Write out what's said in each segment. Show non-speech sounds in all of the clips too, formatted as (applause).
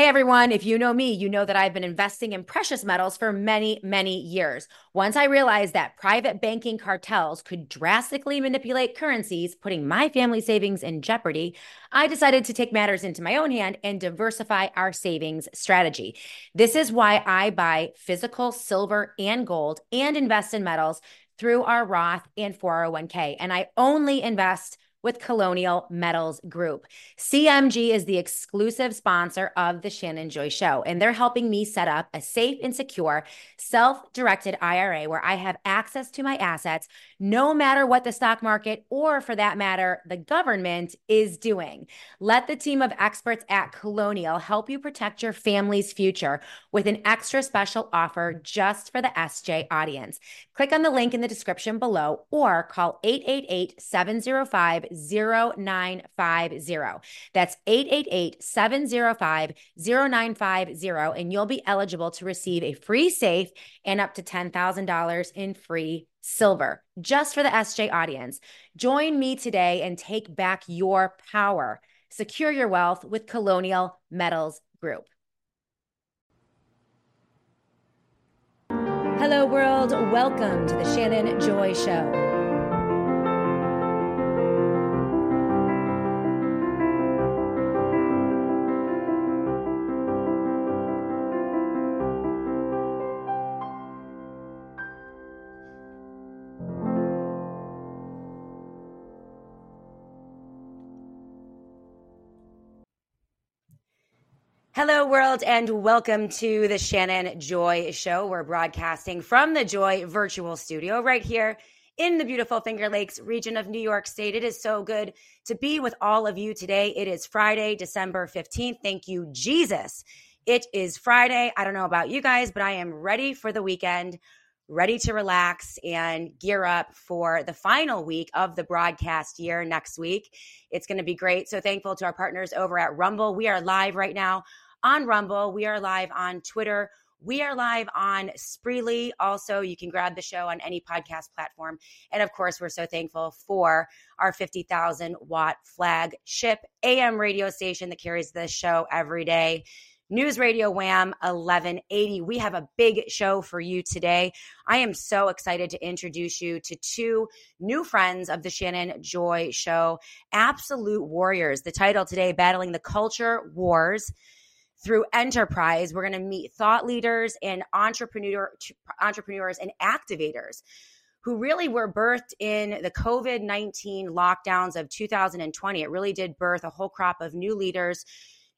Hey everyone, if you know me, you know that I've been investing in precious metals for many, many years. Once I realized that private banking cartels could drastically manipulate currencies, putting my family savings in jeopardy, I decided to take matters into my own hand and diversify our savings strategy. This is why I buy physical silver and gold and invest in metals through our Roth and 401k. And I only invest with Colonial Metals Group. CMG is the exclusive sponsor of the Shannon Joy Show, and they're helping me set up a safe and secure self directed IRA where I have access to my assets no matter what the stock market or, for that matter, the government is doing. Let the team of experts at Colonial help you protect your family's future with an extra special offer just for the SJ audience. Click on the link in the description below or call 888 705 0950. That's 888 705 0950, and you'll be eligible to receive a free safe and up to $10,000 in free silver just for the SJ audience. Join me today and take back your power. Secure your wealth with Colonial Metals Group. Hello, world. Welcome to the Shannon Joy Show. Hello, world, and welcome to the Shannon Joy Show. We're broadcasting from the Joy Virtual Studio right here in the beautiful Finger Lakes region of New York State. It is so good to be with all of you today. It is Friday, December 15th. Thank you, Jesus. It is Friday. I don't know about you guys, but I am ready for the weekend, ready to relax and gear up for the final week of the broadcast year next week. It's going to be great. So thankful to our partners over at Rumble. We are live right now on Rumble. We are live on Twitter. We are live on Spreely. Also, you can grab the show on any podcast platform. And of course, we're so thankful for our 50,000 watt flagship AM radio station that carries this show every day. News Radio WHAM 1180. We have a big show for you today. I am so excited to introduce you to two new friends of the Shannon Joy Show, Absolute Warriors. The title today, Battling the Culture Wars through enterprise we're going to meet thought leaders and entrepreneur entrepreneurs and activators who really were birthed in the covid-19 lockdowns of 2020 it really did birth a whole crop of new leaders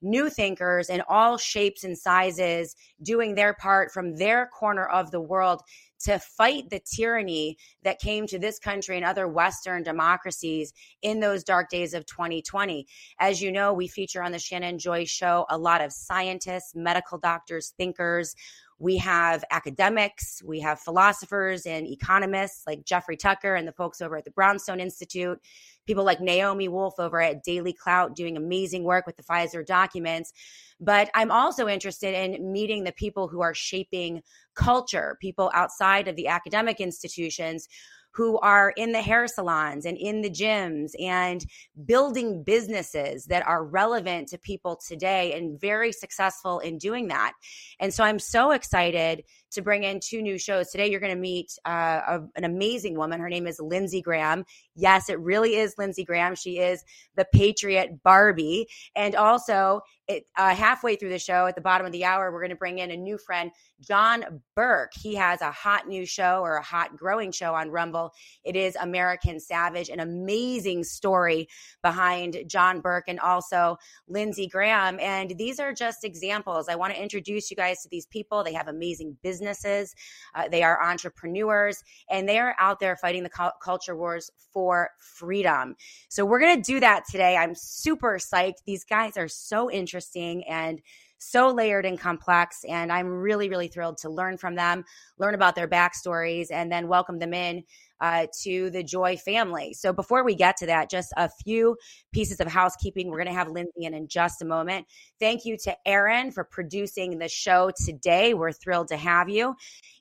new thinkers in all shapes and sizes doing their part from their corner of the world to fight the tyranny that came to this country and other Western democracies in those dark days of 2020. As you know, we feature on the Shannon Joy Show a lot of scientists, medical doctors, thinkers. We have academics, we have philosophers and economists like Jeffrey Tucker and the folks over at the Brownstone Institute people like Naomi Wolf over at DailyClout doing amazing work with the Pfizer documents. But I'm also interested in meeting the people who are shaping culture, people outside of the academic institutions who are in the hair salons and in the gyms and building businesses that are relevant to people today and very successful in doing that. And so I'm so excited to bring in two new shows. Today, you're going to meet uh, a, an amazing woman. Her name is Lindsey Graham. Yes, it really is Lindsey Graham. She is the Patriot Barbie. And also, it, uh, halfway through the show, at the bottom of the hour, we're going to bring in a new friend, John Burk. He has a hot new show or a hot growing show on Rumble. It is American Savage, an amazing story behind John Burk and also Lindsey Graham. And these are just examples. I want to introduce you guys to these people. They have amazing businesses, uh, they are entrepreneurs, and they are out there fighting the cu- culture wars for freedom. So we're going to do that today. I'm super psyched. These guys are so interesting and so layered and complex. And I'm really, really thrilled to learn from them, learn about their backstories, and then welcome them in uh, to the Joy family. So before we get to that, just a few pieces of housekeeping. We're going to have Lindsey in in just a moment. Thank you to Aaron for producing the show today. We're thrilled to have you.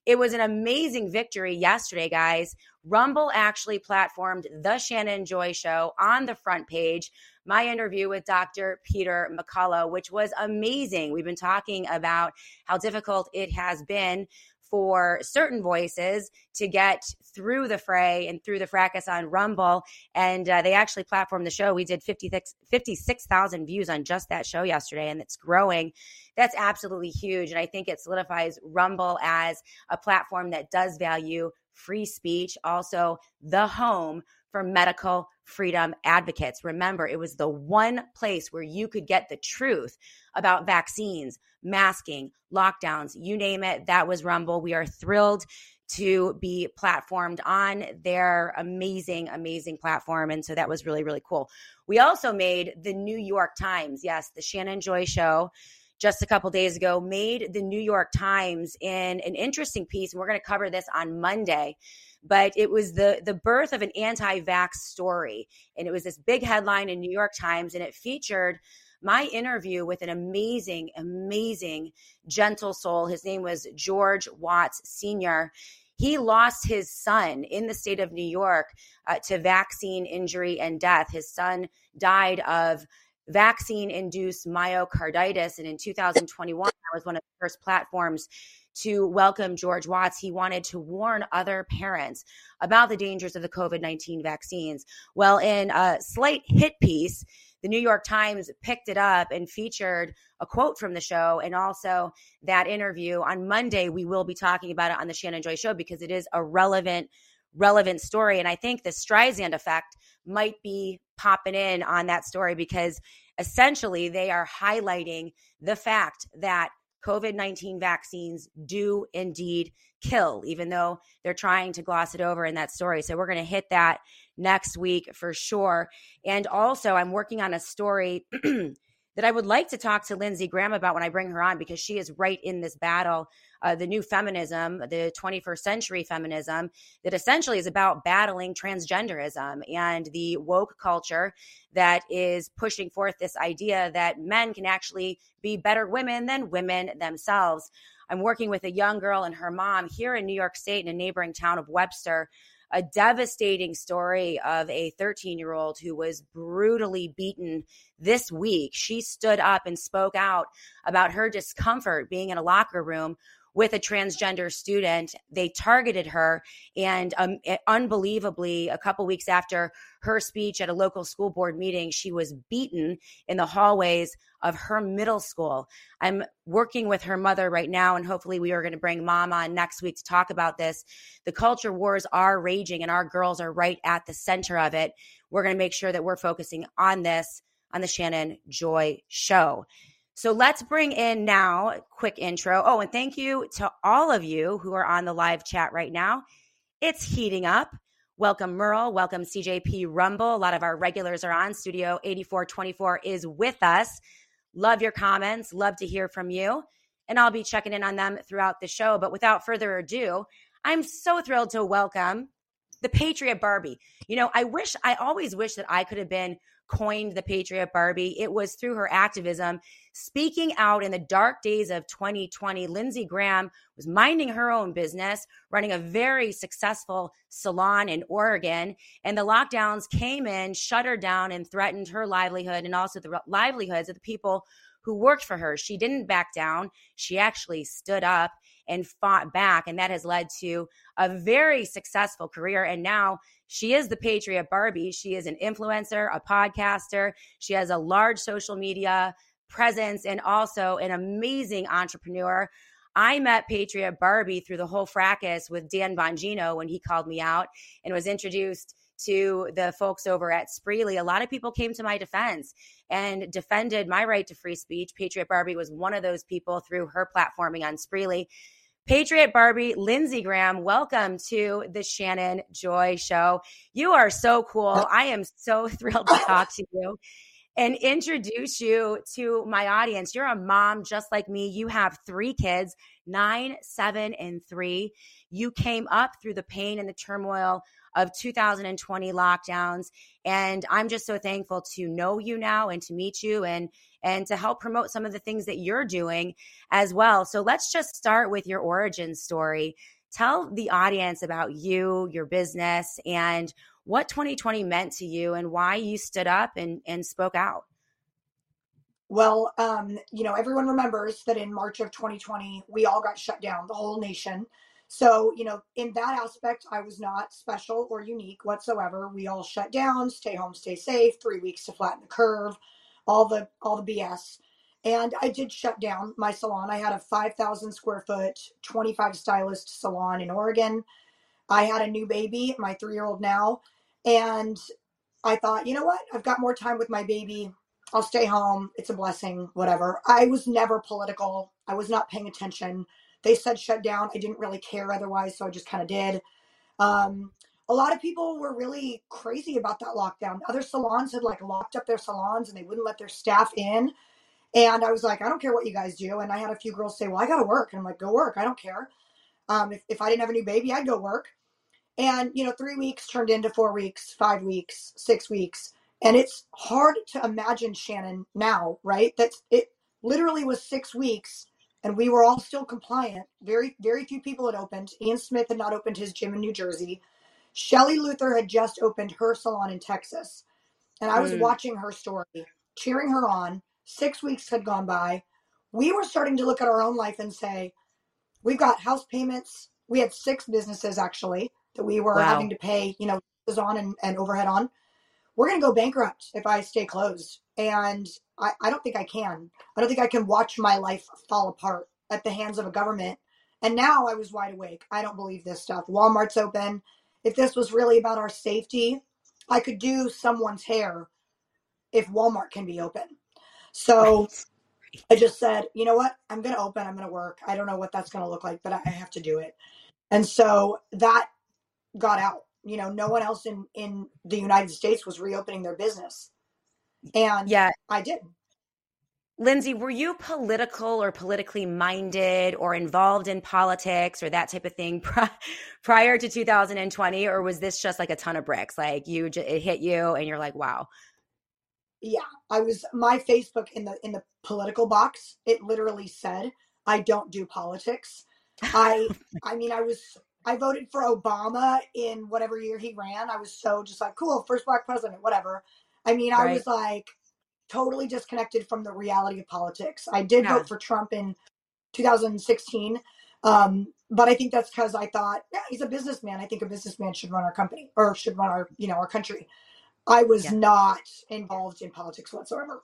It was an amazing victory yesterday, guys. Rumble actually platformed the Shannon Joy Show on the front page my interview with Dr. Peter McCullough, which was amazing. We've been talking about how difficult it has been for certain voices to get through the fray and through the fracas on Rumble. And uh, they actually platformed the show. We did 56,000 views on just that show yesterday, and it's growing. That's absolutely huge. And I think it solidifies Rumble as a platform that does value free speech, also the home for medical freedom advocates. Remember, it was the one place where you could get the truth about vaccines, masking, lockdowns, you name it. That was Rumble. We are thrilled to be platformed on their amazing, amazing platform. And so that was really, really cool. We also made the New York Times. Yes, the Shannon Joy Show just a couple days ago made the New York Times in an interesting piece. And we're going to cover this on Monday but it was the the birth of an anti-vax story. And it was this big headline in New York Times and it featured my interview with an amazing amazing gentle soul. His name was George Watts senior. He lost his son in the state of New York uh, to vaccine injury and death. His son died of vaccine induced myocarditis and in 2021 that was one of the first platforms to welcome George Watts, he wanted to warn other parents about the dangers of the COVID 19 vaccines. Well, in a slight hit piece, the New York Times picked it up and featured a quote from the show and also that interview. On Monday, we will be talking about it on the Shannon Joy Show because it is a relevant relevant story. And I think the Streisand effect might be popping in on that story because essentially they are highlighting the fact that COVID 19 vaccines do indeed kill, even though they're trying to gloss it over in that story. So we're going to hit that next week for sure. And also, I'm working on a story (clears throat) that I would like to talk to Lindsey Graham about when I bring her on because she is right in this battle, uh, the new feminism, the 21st century feminism, that essentially is about battling transgenderism and the woke culture that is pushing forth this idea that men can actually be better women than women themselves. I'm working with a young girl and her mom here in New York State in a neighboring town of Webster a devastating story of a 13 year old who was brutally beaten this week. She stood up and spoke out about her discomfort being in a locker room with a transgender student. They targeted her, and um, unbelievably, a couple weeks after her speech at a local school board meeting, she was beaten in the hallways of her middle school. I'm working with her mother right now, and hopefully, we are going to bring mom on next week to talk about this. The culture wars are raging, and our girls are right at the center of it. We're going to make sure that we're focusing on this on the Shannon Joy Show. So let's bring in now quick intro. Oh, and thank you to all of you who are on the live chat right now. It's heating up. Welcome, Merle. Welcome, CJP Rumble. A lot of our regulars are on. Studio 8424 is with us. Love your comments. Love to hear from you. And I'll be checking in on them throughout the show. But without further ado, I'm so thrilled to welcome the Patriot Barbie. You know, I wish, I always wish that I could have been coined the Patriot Barbie. It was through her activism. Speaking out in the dark days of 2020, Lindsey Graham was minding her own business, running a very successful salon in Oregon. And the lockdowns came in, shut her down, and threatened her livelihood and also the livelihoods of the people who worked for her. She didn't back down. She actually stood up and fought back. And that has led to a very successful career. And now she is the Patriot Barbie. She is an influencer, a podcaster. She has a large social media presence and also an amazing entrepreneur. I met Patriot Barbie through the whole fracas with Dan Bongino when he called me out and was introduced to the folks over at Spreely. A lot of people came to my defense and defended my right to free speech. Patriot Barbie was one of those people through her platforming on Spreely. Patriot Barbie, Lindsey Graham, welcome to the Shannon Joy Show. You are so cool. Uh, I am so (laughs) thrilled to talk to you and introduce you to my audience. You're a mom just like me. You have three kids nine, seven, and three. You came up through the pain and the turmoil of 2020 lockdowns. And I'm just so thankful to know you now and to meet you and and to help promote some of the things that you're doing as well. So let's just start with your origin story. Tell the audience about you, your business, and what 2020 meant to you and why you stood up and, and spoke out. Well, um, you know, everyone remembers that in March of 2020, we all got shut down, the whole nation. So, you know, in that aspect, I was not special or unique whatsoever. We all shut down, stay home, stay safe, three weeks to flatten the curve, all the all the BS. And I did shut down my salon. I had a 5,000 square foot, 25 stylist salon in Oregon. I had a new baby, my three year old now. And I thought, you know what? I've got more time with my baby. I'll stay home. It's a blessing, whatever. I was never political. I was not paying attention they said shut down. I didn't really care otherwise, so I just kind of did. Um, a lot of people were really crazy about that lockdown. Other salons had like locked up their salons and they wouldn't let their staff in. And I was like, I don't care what you guys do. And I had a few girls say, Well, I got to work. And I'm like, Go work. I don't care. Um, if, if I didn't have a new baby, I'd go work. And, you know, three weeks turned into four weeks, five weeks, six weeks. And it's hard to imagine, Shannon, now, right? That it literally was six weeks and we were all still compliant. Very, very few people had opened. Ian Smith had not opened his gym in New Jersey. Shelley Luther had just opened her salon in Texas. And I was mm. watching her story, cheering her on. Six weeks had gone by. We were starting to look at our own life and say, we've got house payments. We had six businesses actually that we were wow. having to pay, you know, on and, and overhead on. We're going to go bankrupt if I stay closed. And I, I don't think I can. I don't think I can watch my life fall apart at the hands of a government. And now I was wide awake. I don't believe this stuff. Walmart's open. If this was really about our safety, I could do someone's hair if Walmart can be open. So right. I just said, you know what? I'm going to open. I'm going to work. I don't know what that's going to look like, but I have to do it. And so that got out. You know, no one else in in the United States was reopening their business. And yeah, I did. Lindsey, were you political or politically minded or involved in politics or that type of thing (laughs) prior to 2020? Or was this just like a ton of bricks? Like you, it hit you and you're like, wow. Yeah, I was my Facebook in the in the political box. It literally said, "I don't do politics." I (laughs) I mean, I was I voted for Obama in whatever year he ran. I was so just like, cool, first black president, whatever. I mean, I was like totally disconnected from the reality of politics. I did vote for Trump in 2016. Um, but I think that's because I thought, yeah, he's a businessman. I think a businessman should run our company or should run our, you know, our country. I was yeah. not involved in politics whatsoever.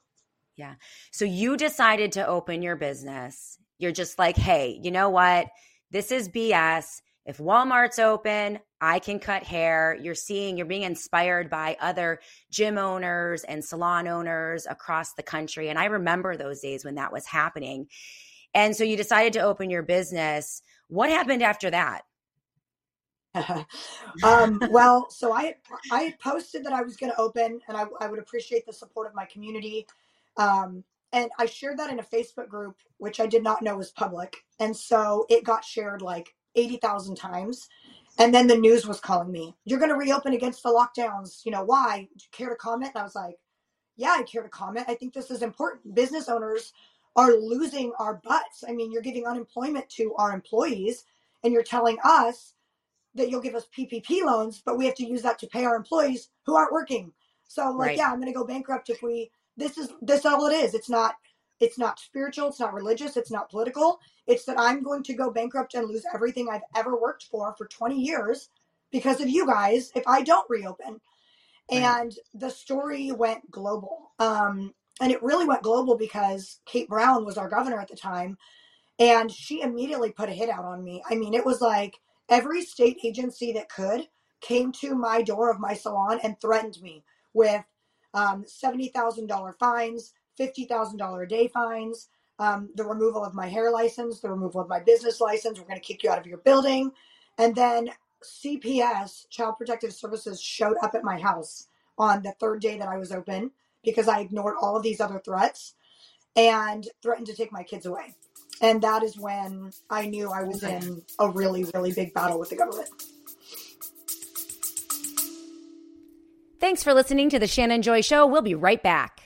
Yeah. So you decided to open your business. You're just like, hey, you know what? This is BS. If Walmart's open, I can cut hair. You're seeing, you're being inspired by other gym owners and salon owners across the country. And I remember those days when that was happening. And so you decided to open your business. What happened after that? (laughs) um, well, so I I posted that I was going to open, and I, I, would appreciate the support of my community. Um, and I shared that in a Facebook group, which I did not know was public, and so it got shared like 80,000 times. And then the news was calling me, you're going to reopen against the lockdowns. You know, why? Do you care to comment? And I was like, yeah, I care to comment. I think this is important. Business owners are losing our butts. I mean, you're giving unemployment to our employees and you're telling us that you'll give us PPP loans, but we have to use that to pay our employees who aren't working. So I'm like, right. yeah, I'm going to go bankrupt if we, this is, this all it is. It's not it's not spiritual, it's not religious, it's not political. It's that I'm going to go bankrupt and lose everything I've ever worked for for 20 years because of you guys if I don't reopen. Right. And the story went global. Um, and it really went global because Kate Brown was our governor at the time. And she immediately put a hit out on me. I mean, it was like every state agency that could came to my door of my salon and threatened me with um, $70,000 fines, $50,000 a day fines, um, the removal of my hair license, the removal of my business license. We're going to kick you out of your building. And then CPS, Child Protective Services, showed up at my house on the third day that I was open because I ignored all of these other threats and threatened to take my kids away. And that is when I knew I was in a really, really big battle with the government. Thanks for listening to the Shannon Joy Show. We'll be right back.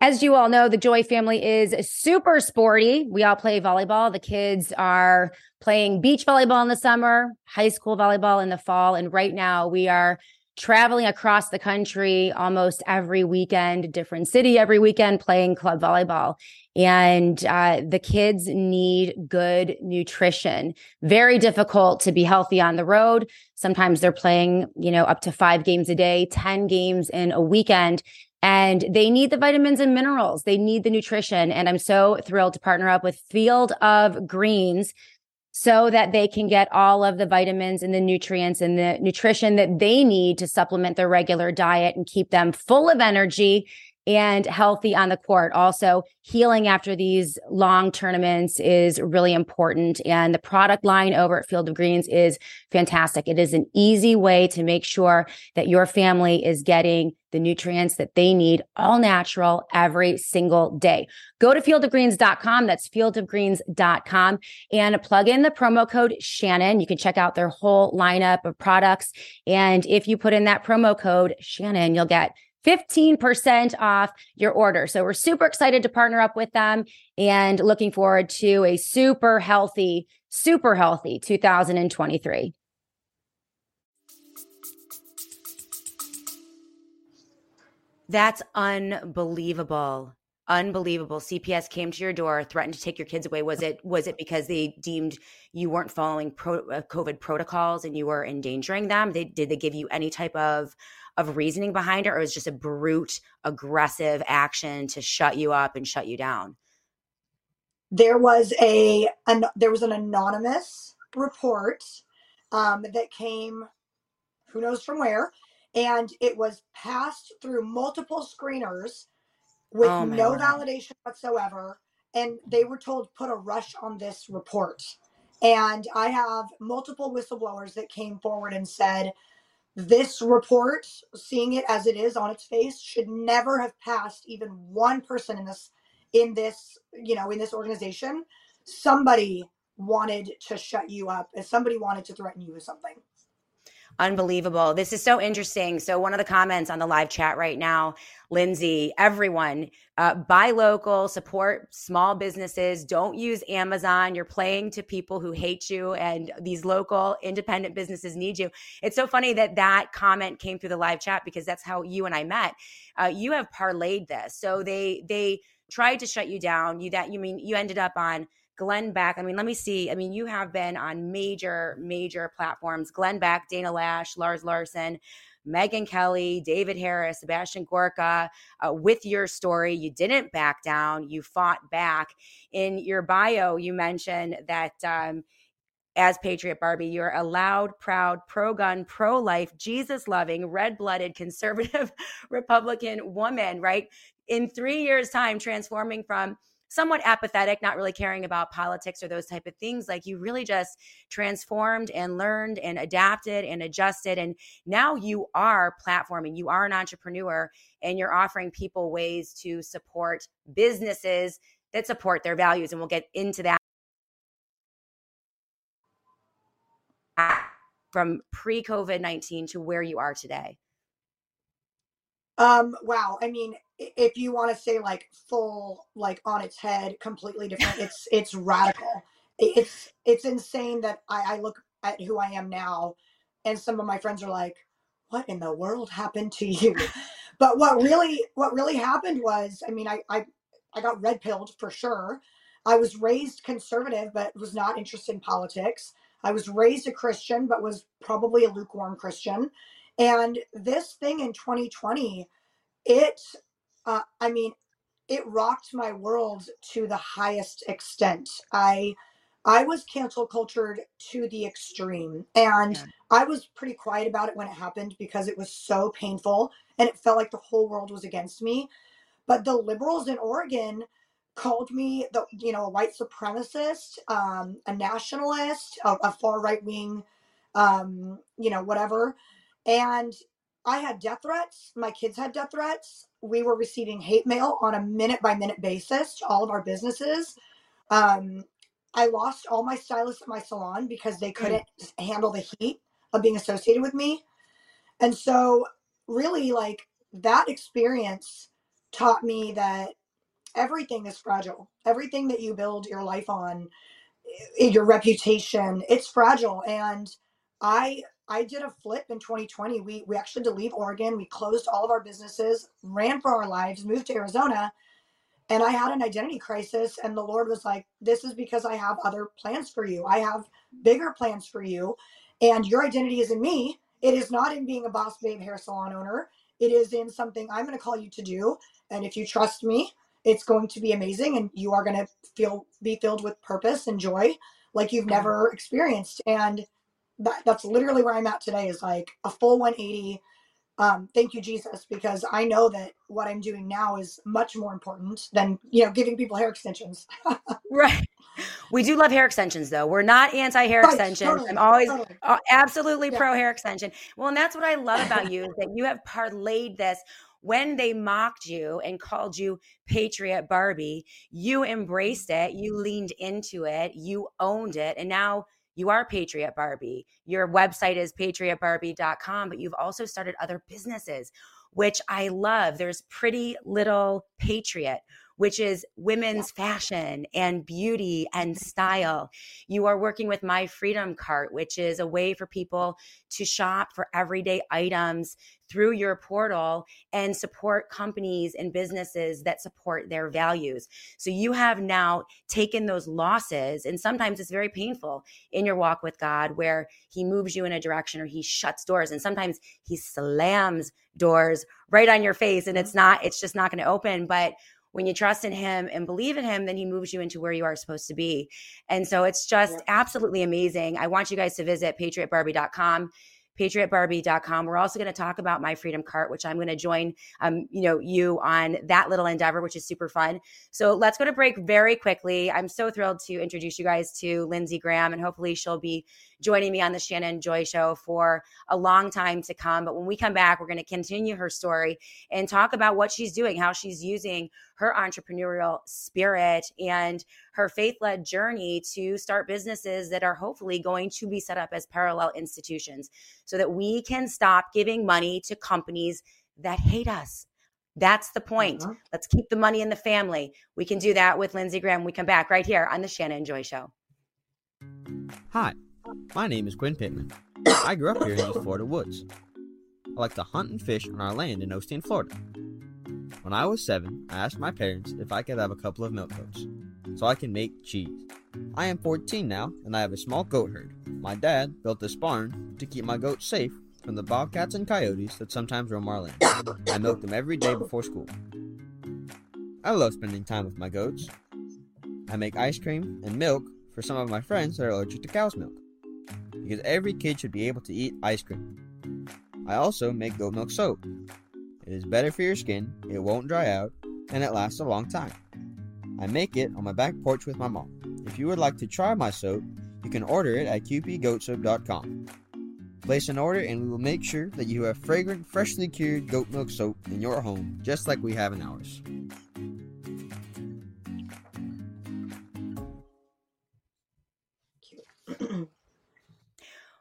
As you all know, the Joy family is super sporty. We all play volleyball. The kids are playing beach volleyball in the summer, high school volleyball in the fall. And right now we are traveling across the country almost every weekend, different city every weekend, playing club volleyball. And uh, the kids need good nutrition. Very difficult to be healthy on the road. Sometimes they're playing, you know, up to five games a day, 10 games in a weekend and they need the vitamins and minerals. They need the nutrition. And I'm so thrilled to partner up with Field of Greens so that they can get all of the vitamins and the nutrients and the nutrition that they need to supplement their regular diet and keep them full of energy and healthy on the court. Also, healing after these long tournaments is really important. And the product line over at Field of Greens is fantastic. It is an easy way to make sure that your family is getting the nutrients that they need all natural every single day. Go to fieldofgreens.com. That's fieldofgreens.com and plug in the promo code Shannon. You can check out their whole lineup of products. And if you put in that promo code Shannon, you'll get 15% off your order. So we're super excited to partner up with them and looking forward to a super healthy, super healthy 2023. That's unbelievable. Unbelievable. CPS came to your door, threatened to take your kids away. Was it was it because they deemed you weren't following pro, uh, COVID protocols and you were endangering them? They, did they give you any type of of reasoning behind it, or it was just a brute, aggressive action to shut you up and shut you down? There was a an, there was an anonymous report um, that came, who knows from where, and it was passed through multiple screeners with oh, no validation whatsoever. And they were told put a rush on this report. And I have multiple whistleblowers that came forward and said this report, seeing it as it is on its face, should never have passed even one person in this in this, you know, in this organization. Somebody wanted to shut you up and somebody wanted to threaten you with something. Unbelievable. This is so interesting. So, one of the comments on the live chat right now, Lindsey, everyone, uh, buy local, support small businesses. Don't use Amazon. You're playing to people who hate you, and these local independent businesses need you. It's so funny that that comment came through the live chat because that's how you and I met. Uh, you have parlayed this. So, they, they, tried to shut you down you that you mean you ended up on Glenn Beck. I mean, let me see. I mean, you have been on major, major platforms Glenn Beck, Dana Loesch, Lars Larson, Megyn Kelly, David Harris, Sebastian Gorka, uh, with your story. You didn't back down, you fought back. In your bio, you mentioned that. Um, as Patriot Barbie, you're a loud, proud, pro gun, pro life, Jesus loving, red blooded, conservative (laughs) Republican woman, right? In three years' time, transforming from somewhat apathetic, not really caring about politics or those type of things. Like you really just transformed and learned and adapted and adjusted. And now you are platforming, you are an entrepreneur, and you're offering people ways to support businesses that support their values. And we'll get into that. From pre COVID 19 to where you are today? Um, wow. I mean, if you want to say like full, like on its head, completely different, (laughs) it's it's radical. It's it's insane that I, I look at who I am now, and some of my friends are like, "What in the world happened to you?" (laughs) but what really what really happened was, I mean, I I, I got red pilled for sure. I was raised conservative, but was not interested in politics. I was raised a Christian, but was probably a lukewarm Christian. And this thing in 2020, it, uh, I mean, it rocked my world to the highest extent. I, I was cancel cultured to the extreme, and yeah. I was pretty quiet about it when it happened because it was so painful and it felt like the whole world was against me. But the liberals in Oregon called me the you know a white supremacist, um, a nationalist, a, a far right wing, um, you know whatever. And I had death threats. My kids had death threats. We were receiving hate mail on a minute by minute basis to all of our businesses. Um, I lost all my stylists at my salon because they couldn't mm. handle the heat of being associated with me. And so, really, like that experience taught me that everything is fragile. Everything that you build your life on, your reputation, it's fragile. And I I did a flip in 2020. We we actually had to leave Oregon. We closed all of our businesses, ran for our lives, moved to Arizona, and I had an identity crisis. And the Lord was like, "This is because I have other plans for you. I have bigger plans for you, and your identity is in me. It is not in being a boss babe hair salon owner. It is in something I'm going to call you to do. And if you trust me, it's going to be amazing, and you are going to feel be filled with purpose and joy like you've never experienced." And that, that's literally where I'm at today is like a full 180. Um, thank you, Jesus, because I know that what I'm doing now is much more important than, you know, giving people hair extensions. (laughs) right. We do love hair extensions, though. We're not anti hair right, extensions. Totally, I'm always totally. uh, absolutely yeah. pro hair extension. Well, and that's what I love about you is that you have parlayed this when they mocked you and called you Patriot Barbie, you embraced it, you leaned into it, you owned it, and now you are Patriot Barbie. Your website is patriotbarbie.com, but you've also started other businesses, which I love. There's Pretty Little Patriot, which is women's fashion and beauty and mm-hmm. style. You are working with My Freedom Cart, which is a way for people to shop for everyday items through your portal and support companies and businesses that support their values. So you have now taken those losses, and sometimes it's very painful in your walk with God where He moves you in a direction or He shuts doors, and sometimes He slams doors right on your face, and mm-hmm. it's not, it's just not going to open. But when you trust in him and believe in him, then he moves you into where you are supposed to be. And so it's just yeah. absolutely amazing. I want you guys to visit patriotbarbie.com patriotbarbie.com. We're also going to talk about my freedom cart, which I'm going to join, um, you know, you on that little endeavor, which is super fun. So let's go to break very quickly. I'm so thrilled to introduce you guys to Lindsey Graham, and hopefully she'll be joining me on the Shannon Joy Show for a long time to come. But when we come back, we're going to continue her story and talk about what she's doing, how she's using her entrepreneurial spirit and her faith led journey to start businesses that are hopefully going to be set up as parallel institutions so that we can stop giving money to companies that hate us. That's the point. Uh-huh. Let's keep the money in the family. We can do that with Lindsey Graham. We come back right here on the Shannon Joy Show. Hi, my name is Quinn Pittman. I grew up here in the Florida woods. I like to hunt and fish on our land in Osteen, Florida. When I was seven, I asked my parents if I could have a couple of milk goats so I can make cheese. I am 14 now and I have a small goat herd. My dad built this barn to keep my goats safe from the bobcats and coyotes that sometimes roam our land. I milk them every day before school. I love spending time with my goats. I make ice cream and milk for some of my friends that are allergic to cow's milk because every kid should be able to eat ice cream. I also make goat milk soap. It is better for your skin, it won't dry out, and it lasts a long time. I make it on my back porch with my mom. If you would like to try my soap, you can order it at qpgoatsoap.com. Place an order and we will make sure that you have fragrant, freshly cured goat milk soap in your home, just like we have in ours.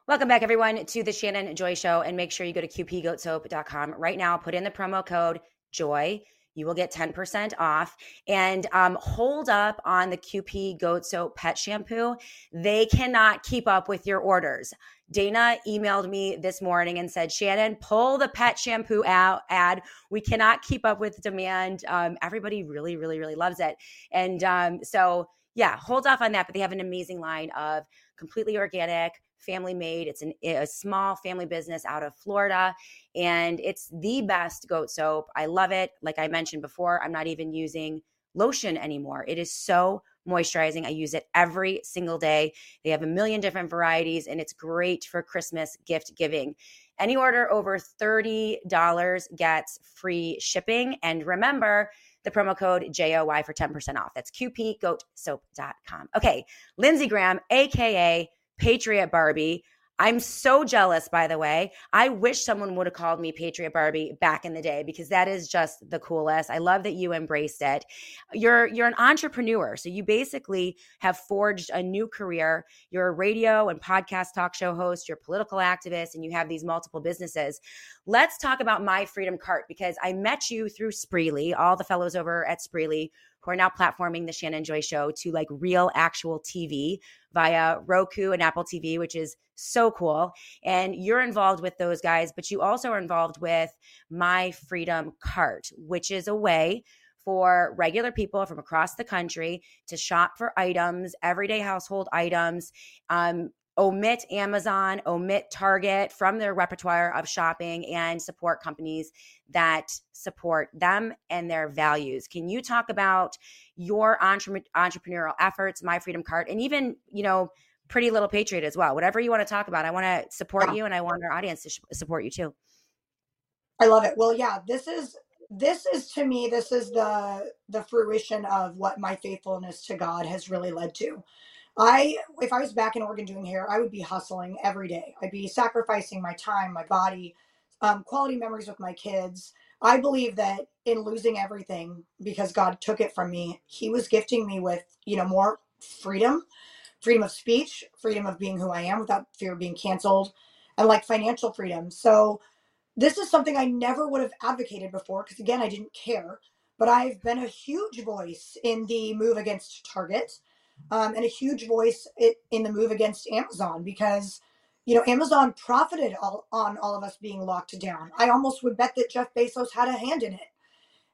Welcome back, everyone, to the Shannon Joy Show. And make sure you go to qpgoatsoap.com right now. Put in the promo code JOY. You will get 10% off. And um, hold up on the QP Goat Soap Pet Shampoo. They cannot keep up with your orders. Dana emailed me this morning and said, Shannon, pull the pet shampoo out ad. We cannot keep up with demand. Um, everybody really, really, really loves it. And um, so, yeah, hold off on that. But they have an amazing line of completely organic, family made. It's an, eh, a small family business out of Florida, and it's the best goat soap. I love it. Like I mentioned before, I'm not even using lotion anymore. It is so moisturizing. I use it every single day. They have a million different varieties, and it's great for Christmas gift giving. Any order over $30 gets free shipping. And remember, the promo code JOY for 10% off. That's qpgoatsoap.com. Okay, Lindsey Graham, AKA Patriot Barbie. I'm so jealous, by the way. I wish someone would have called me Patriot Barbie back in the day because that is just the coolest. I love that you embraced it. You're you're an entrepreneur, so you basically have forged a new career. You're a radio and podcast talk show host. You're a political activist, and you have these multiple businesses. Let's talk about my Freedom Cart because I met you through Spreely. All the fellows over at Spreely who are now platforming the Shannon Joy Show to like real, actual TV via Roku and Apple TV, which is so cool. And you're involved with those guys, but you also are involved with My Freedom Cart, which is a way for regular people from across the country to shop for items, everyday household items. Um, omit Amazon, omit Target from their repertoire of shopping and support companies that support them and their values. Can you talk about your entre- entrepreneurial efforts, My Freedom Cart, and even, you know, Pretty Little Patriot as well? Whatever you want to talk about, I want to support you and I want our audience to sh- support you too. I love it. Well, yeah, this is this is to me this is the the fruition of what my faithfulness to God has really led to. I if I was back in Oregon doing hair, I would be hustling every day. I'd be sacrificing my time, my body, um, quality memories with my kids. I believe that in losing everything because God took it from me, He was gifting me with you know more freedom, freedom of speech, freedom of being who I am without fear of being canceled, and like financial freedom. So this is something I never would have advocated before because, again, I didn't care. But I've been a huge voice in the move against Target um, and a huge voice in the move against Amazon because, you know, Amazon profited all, on all of us being locked down. I almost would bet that Jeff Bezos had a hand in it.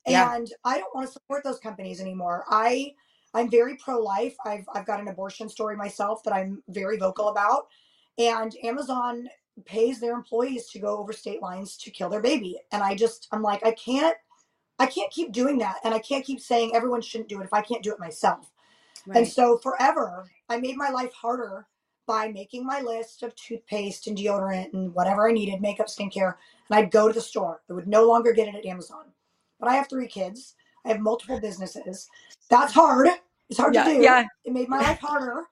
Yeah. And I don't want to support those companies anymore. I I'm very pro-life. I've I've got an abortion story myself that I'm very vocal about. And Amazon pays their employees to go over state lines to kill their baby. And I just, I'm like, I can't, I can't keep doing that. And I can't keep saying everyone shouldn't do it if I can't do it myself. Right. And so forever, I made my life harder by making my list of toothpaste and deodorant and whatever I needed, makeup, skincare. And I'd go to the store. I would no longer get it at Amazon. But I have three kids. I have multiple businesses. That's hard. It's hard yeah, to do. Yeah. It made my life harder.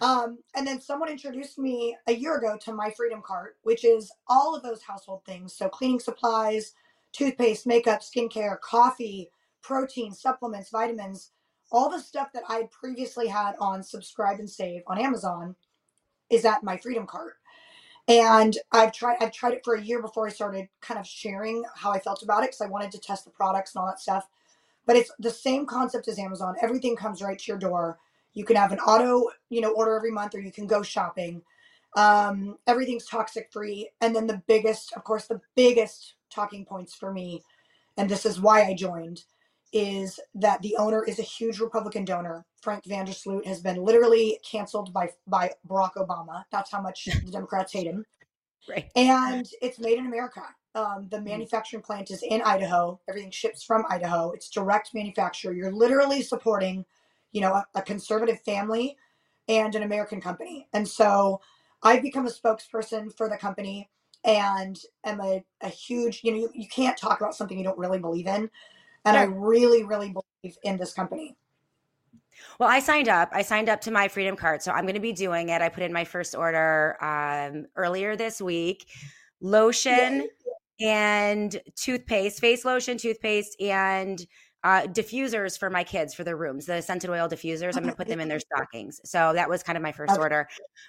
Um, and then someone introduced me a year ago to my Freedom Cart, which is all of those household things. So cleaning supplies, toothpaste, makeup, skincare, coffee, protein, supplements, vitamins, all the stuff that I previously had on subscribe and save on Amazon is at my Freedom Cart. And I've tried I've tried it for a year before I started kind of sharing how I felt about it because I wanted to test the products and all that stuff. But it's the same concept as Amazon. Everything comes right to your door you can have an auto, you know, order every month, or you can go shopping. Um, everything's toxic free. And then the biggest, of course, the biggest talking points for me, and this is why I joined, is that the owner is a huge Republican donor. Frank VanderSloot has been literally canceled by by Barack Obama. That's how much the Democrats hate him. Right. And it's made in America. Um, the mm. manufacturing plant is in Idaho. Everything ships from Idaho. It's direct manufacture. You're literally supporting you know, a, a conservative family and an American company. And so I've become a spokesperson for the company and am a, a huge, you know, you, you can't talk about something you don't really believe in. And I really, really believe in this company. Well, I signed up. I signed up to my Freedom Cart. so I'm going to be doing it. I put in my first order um, earlier this week. Lotion and toothpaste, face lotion, toothpaste, and uh, diffusers for my kids for their rooms, the scented oil diffusers. I'm going to put them in their (laughs) stockings. So that was kind of my first okay. order.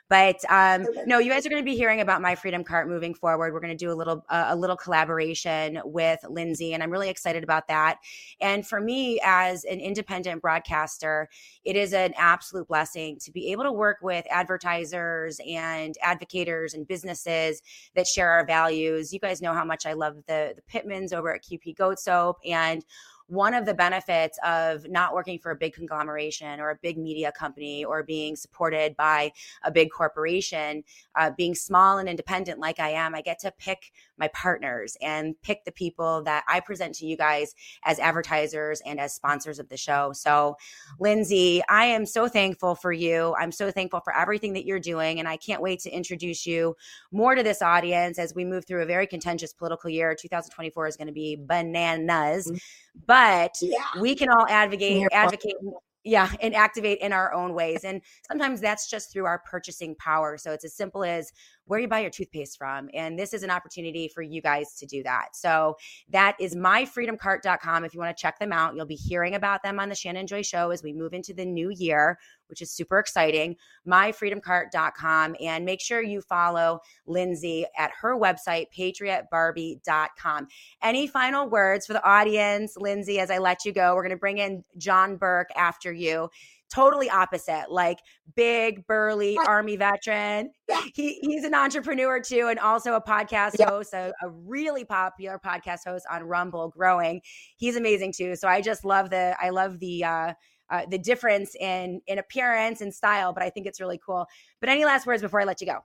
But um, no, you guys are going to be hearing about my Freedom Cart moving forward. We're going to do a little uh, a little collaboration with Lindsey, and I'm really excited about that. And for me, as an independent broadcaster, it is an absolute blessing to be able to work with advertisers and advocators and businesses that share our values. You guys know how much I love the the Pittmans over at QP Goat Soap and one of the benefits of not working for a big conglomeration or a big media company or being supported by a big corporation, uh, being small and independent like I am, I get to pick my partners and pick the people that I present to you guys as advertisers and as sponsors of the show. So, Lindsey, I am so thankful for you. I'm so thankful for everything that you're doing. And I can't wait to introduce you more to this audience as we move through a very contentious political year. 2024 is going to be bananas. Mm-hmm but yeah. we can all advocate advocate yeah and activate in our own ways and sometimes that's just through our purchasing power so it's as simple as where you buy your toothpaste from. And this is an opportunity for you guys to do that. So that is myfreedomcart.com. If you want to check them out, you'll be hearing about them on the Shannon Joy Show as we move into the new year, which is super exciting. Myfreedomcart.com. And make sure you follow Lindsey at her website, patriotbarbie.com. Any final words for the audience, Lindsey, as I let you go? We're going to bring in John Burk after you totally opposite, like big, burly army veteran. He, he's an entrepreneur too, and also a podcast yeah. host, a, a, really popular podcast host on Rumble, growing. He's amazing too. So I just love the, I love the, uh, uh, the difference in in appearance and style, but I think it's really cool. But any last words before I let you go?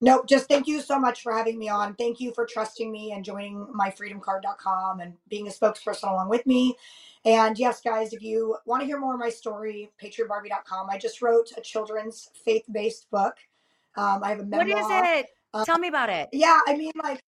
No, just thank you so much for having me on. Thank you for trusting me and joining myfreedomcart.com and being a spokesperson along with me. And yes, guys, if you want to hear more of my story, patriotbarbie.com. I just wrote a children's faith based book. Um, I have a memoir. What is it? Um, Tell me about it. Yeah, I mean, like,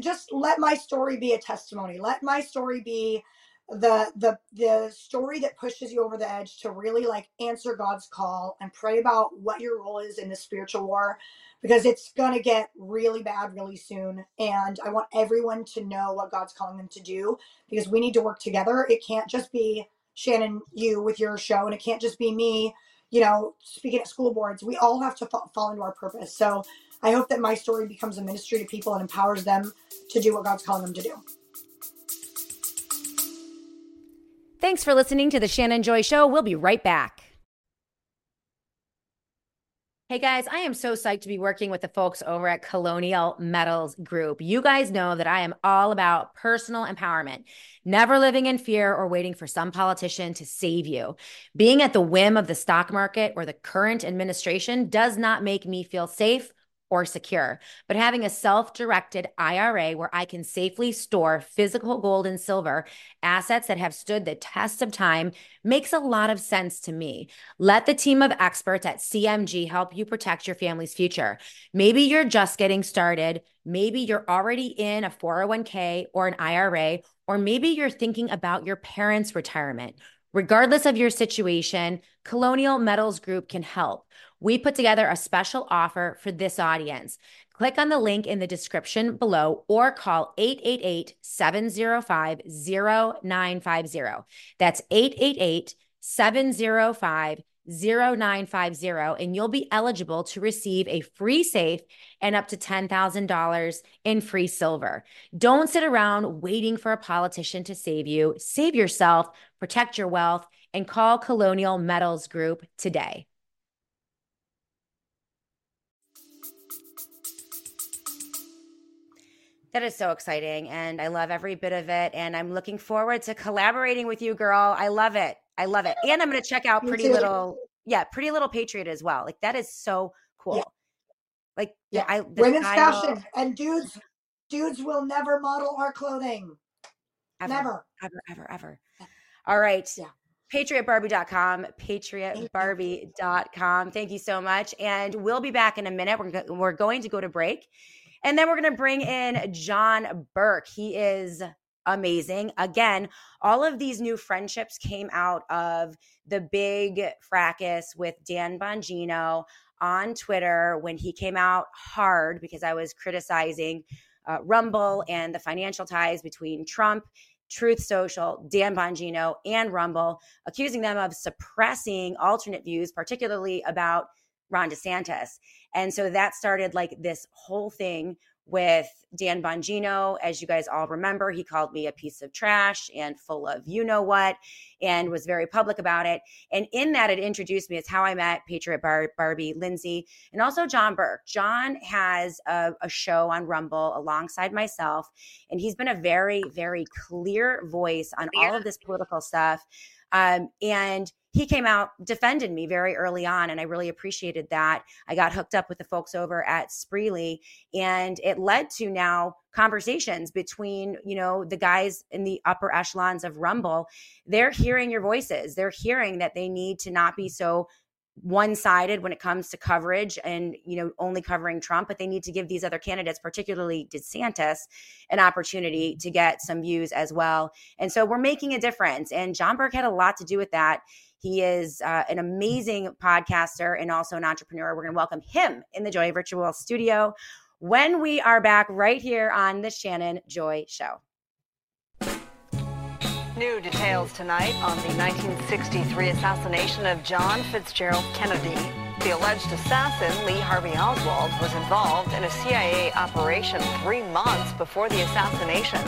just let my story be a testimony. Let my story be the the the story that pushes you over the edge to really like answer God's call and pray about what your role is in the spiritual war because it's going to get really bad really soon and I want everyone to know what God's calling them to do because we need to work together. It can't just be Shannon you with your show and it can't just be me, you know, speaking at school boards. We all have to fall into our purpose. So I hope that my story becomes a ministry to people and empowers them to do what God's calling them to do. Thanks for listening to the Shannon Joy Show. We'll be right back. Hey guys, I am so psyched to be working with the folks over at Colonial Metals Group. You guys know that I am all about personal empowerment, never living in fear or waiting for some politician to save you. Being at the whim of the stock market or the current administration does not make me feel safe or secure. But having a self directed IRA where I can safely store physical gold and silver, assets that have stood the test of time, makes a lot of sense to me. Let the team of experts at CMG help you protect your family's future. Maybe you're just getting started. Maybe you're already in a 401k or an IRA, or maybe you're thinking about your parents' retirement. Regardless of your situation, Colonial Metals Group can help we put together a special offer for this audience. Click on the link in the description below or call 888 705 0950. That's 888 705 0950, and you'll be eligible to receive a free safe and up to $10,000 in free silver. Don't sit around waiting for a politician to save you. Save yourself, protect your wealth, and call Colonial Metals Group today. That is so exciting. And I love every bit of it. And I'm looking forward to collaborating with you, girl. I love it. I love it. And I'm going to check out Pretty Little, yeah, Pretty Little Patriot as well. Like that is so cool. Yeah. Like, yeah, I, women's fashion and dudes, dudes will never model our clothing. Ever, never, ever, ever, ever. All right. Yeah patriotbarbie.com patriotbarbie.com thank you so much and we'll be back in a minute we're, go- we're going to go to break and then we're going to bring in John Burk. He is amazing. Again, all of these new friendships came out of the big fracas with Dan Bongino on Twitter when he came out hard because I was criticizing uh, Rumble and the financial ties between Trump, Truth Social, Dan Bongino, and Rumble, accusing them of suppressing alternate views, particularly about Ron DeSantis. And so that started like this whole thing with Dan Bongino. As you guys all remember, he called me a piece of trash and full of you know what, and was very public about it. And in that, it introduced me. It's how I met Patriot Bar- Barbie, Lindsey, and also John Burk. John has a, a show on Rumble alongside myself, and he's been a very, very clear voice on all of this political stuff. Um, and he came out defended me very early on and i really appreciated that. I got hooked up with the folks over at spreely and it led to now conversations between you know the guys in the upper echelons of rumble. They're hearing your voices. They're hearing that they need to not be so one-sided when it comes to coverage and you know only covering Trump but they need to give these other candidates particularly DeSantis an opportunity to get some views as well and so we're making a difference and John Burk had a lot to do with that He is uh, an amazing podcaster and also an entrepreneur. We're going to welcome him in the Joy Virtual Studio when we are back right here on the Shannon Joy Show. New details tonight on the 1963 assassination of John Fitzgerald Kennedy. The alleged assassin, Lee Harvey Oswald, was involved in a CIA operation three months before the assassination.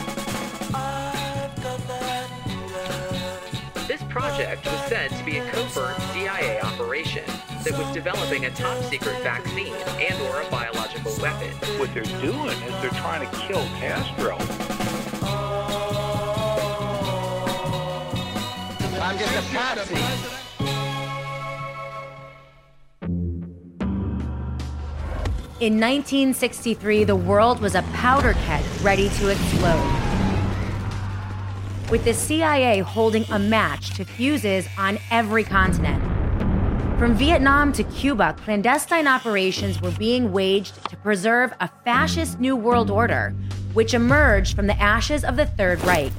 This project was said to be a covert CIA operation that was developing a top secret vaccine and or a biological weapon. What they're doing is they're trying to kill Castro. I'm just a patsy. In 1963, the world was a powder keg ready to explode. With the CIA holding a match to fuses on every continent. From Vietnam to Cuba, clandestine operations were being waged to preserve a fascist new world order, which emerged from the ashes of the Third Reich.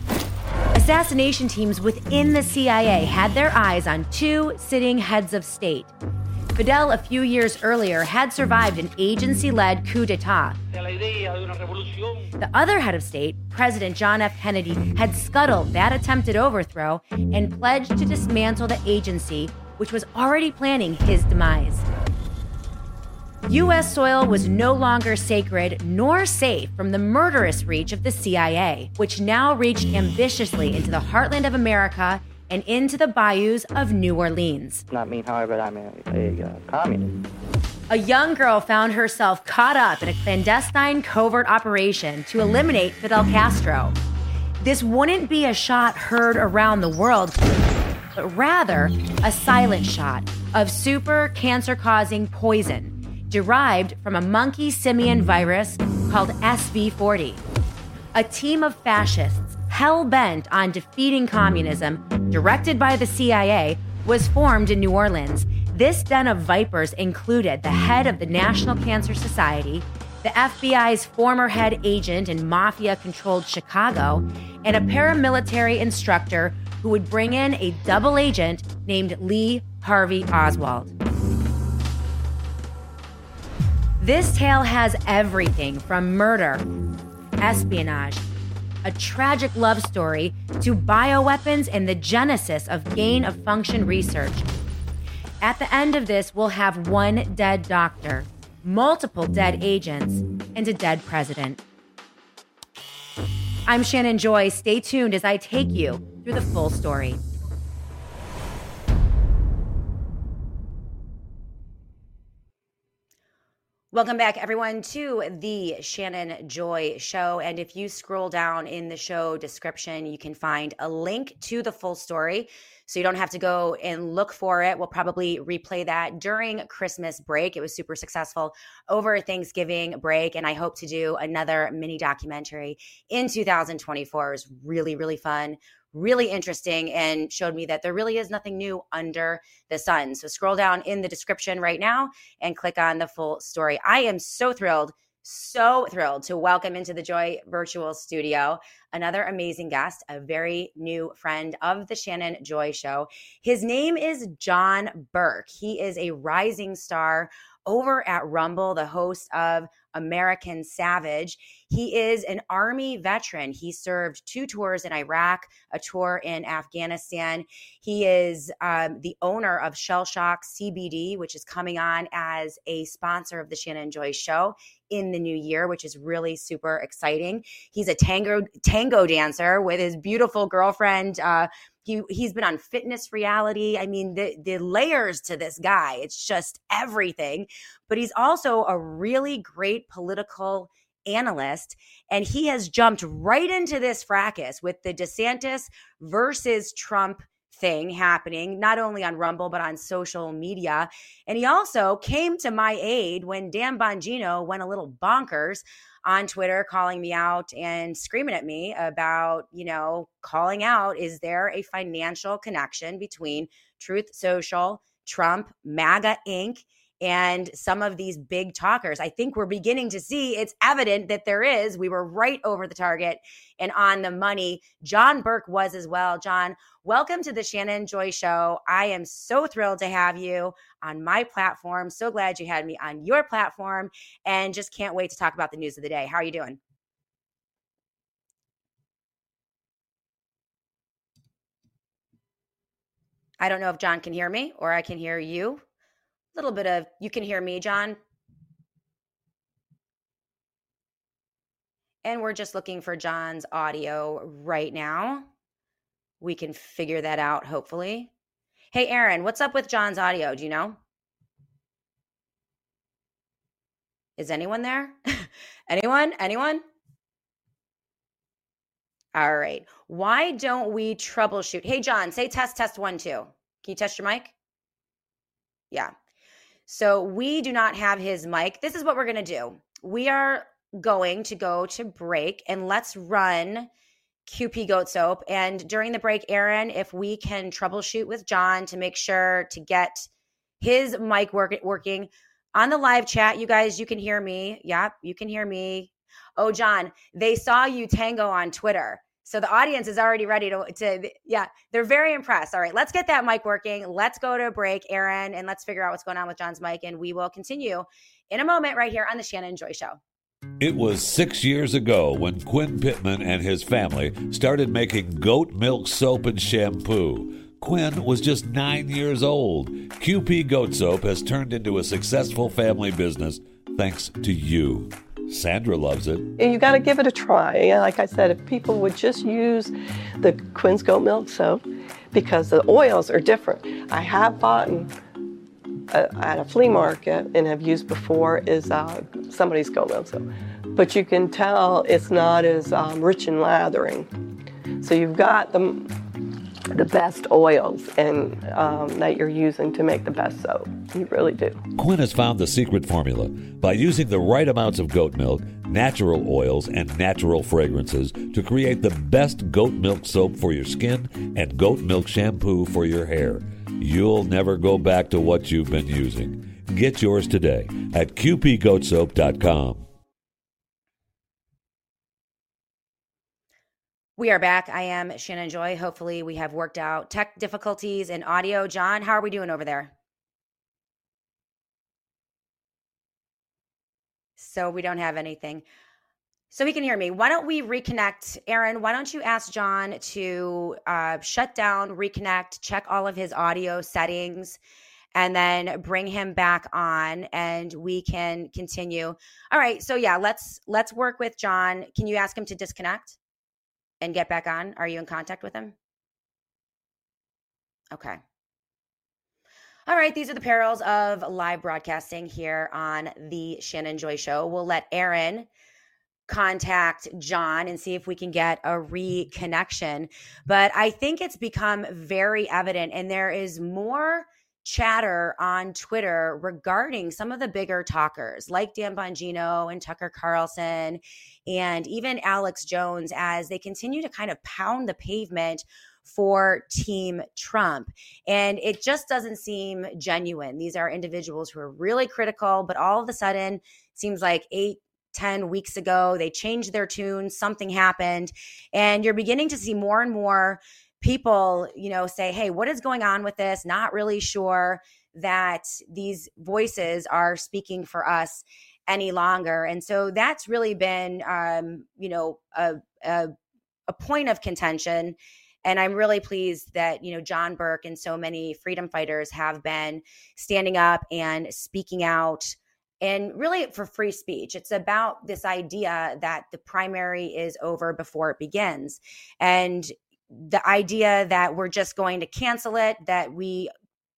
Assassination teams within the CIA had their eyes on two sitting heads of state. Fidel, a few years earlier, had survived an agency led coup d'etat. The other head of state, President John F. Kennedy, had scuttled that attempted overthrow and pledged to dismantle the agency, which was already planning his demise. U.S. soil was no longer sacred nor safe from the murderous reach of the CIA, which now reached ambitiously into the heartland of America and into the bayous of New Orleans. Not me, however, I'm a, a uh, communist. A young girl found herself caught up in a clandestine covert operation to eliminate Fidel Castro. This wouldn't be a shot heard around the world, but rather a silent shot of super cancer causing poison derived from a monkey simian virus called SV40. A team of fascists hell bent on defeating communism, directed by the CIA, was formed in New Orleans. This den of vipers included the head of the National Cancer Society, the FBI's former head agent in mafia controlled Chicago, and a paramilitary instructor who would bring in a double agent named Lee Harvey Oswald. This tale has everything from murder, espionage, a tragic love story, to bioweapons and the genesis of gain of function research. At the end of this, we'll have one dead doctor, multiple dead agents, and a dead president. I'm Shannon Joy. Stay tuned as I take you through the full story. Welcome back, everyone, to the Shannon Joy Show. And if you scroll down in the show description, you can find a link to the full story. So you don't have to go and look for it. We'll probably replay that during Christmas break. It was super successful over Thanksgiving break. And I hope to do another mini documentary in 2024. It was really, really fun, really interesting and showed me that there really is nothing new under the sun. So scroll down in the description right now and click on the full story. I am so thrilled, so thrilled to welcome into the Joy Virtual Studio another amazing guest, a very new friend of the Shannon Joy Show. His name is John Burk. He is a rising star over at Rumble, the host of American Savage. He is an Army veteran. He served two tours in Iraq, a tour in Afghanistan. He is um, the owner of Shell Shock CBD, which is coming on as a sponsor of the Shannon Joy Show in the new year, which is really super exciting. He's a tango tango dancer with his beautiful girlfriend. Uh, he he's been on fitness reality. I mean, the the layers to this guy, it's just everything. But he's also a really great political analyst and he has jumped right into this fracas with the DeSantis versus Trump thing happening not only on Rumble but on social media. And he also came to my aid when Dan Bongino went a little bonkers on Twitter calling me out and screaming at me about, you know, calling out is there a financial connection between Truth Social, Trump, MAGA Inc., and some of these big talkers. I think we're beginning to see it's evident that there is. We were right over the target and on the money. John Burk was as well. John, welcome to the Shannon Joy Show. I am so thrilled to have you on my platform. So glad you had me on your platform and just can't wait to talk about the news of the day. How are you doing? I don't know if John can hear me or I can hear you. Little bit of, you can hear me, John. And we're just looking for John's audio right now. We can figure that out, hopefully. Hey, Aaron, what's up with John's audio? Do you know? Is anyone there? (laughs) anyone? Anyone? All right. Why don't we troubleshoot? Hey, John, say test, test one, two. Can you test your mic? Yeah. So we do not have his mic. This is what we're going to do. We are going to go to break and let's run QP Goat Soap. And during the break, Aaron, if we can troubleshoot with John to make sure to get his mic work, working on the live chat, you guys, you can hear me. Yep, you can hear me. Oh, John, they saw you tango on Twitter. So the audience is already ready to, to, yeah, they're very impressed. All right, let's get that mic working. Let's go to a break, Aaron, and let's figure out what's going on with John's mic. And we will continue in a moment right here on the Shannon Joy Show. It was six years ago when Quinn Pittman and his family started making goat milk soap and shampoo. Quinn was just nine years old. QP Goat Soap has turned into a successful family business thanks to you. Sandra loves it. You got to give it a try. Like I said, if people would just use the Quinn's goat milk soap, because the oils are different. I have bought uh, at a flea market and have used before is uh, somebody's goat milk soap, but you can tell it's not as um, rich and lathering. So you've got the the best oils and um, that you're using to make the best soap. You really do. Quinn has found the secret formula by using the right amounts of goat milk, natural oils, and natural fragrances to create the best goat milk soap for your skin and goat milk shampoo for your hair. You'll never go back to what you've been using. Get yours today at qpgoatsoap.com. We are back. I am Shannon Joy. Hopefully, we have worked out tech difficulties in audio. John, how are we doing over there? So, we don't have anything. So, he can hear me. Why don't we reconnect? Aaron, why don't you ask John to uh, shut down, reconnect, check all of his audio settings, and then bring him back on and we can continue. All right. So, yeah, let's let's work with John. Can you ask him to disconnect? And get back on? Are you in contact with him? Okay. All right, these are the perils of live broadcasting here on the Shannon Joy Show. We'll let Aaron contact John and see if we can get a reconnection. But I think it's become very evident, and there is more chatter on Twitter regarding some of the bigger talkers like Dan Bongino and Tucker Carlson and even Alex Jones as they continue to kind of pound the pavement for Team Trump. And it just doesn't seem genuine. These are individuals who are really critical, but all of a sudden, seems like eight 10 weeks ago. They changed their tune, something happened, and you're beginning to see more and more people, you know, say, hey, what is going on with this? Not really sure that these voices are speaking for us any longer. And so that's really been, um, you know, a, a, a point of contention. And I'm really pleased that, you know, John Burk and so many freedom fighters have been standing up and speaking out and really for free speech. It's about this idea that the primary is over before it begins. And the idea that we're just going to cancel it, that we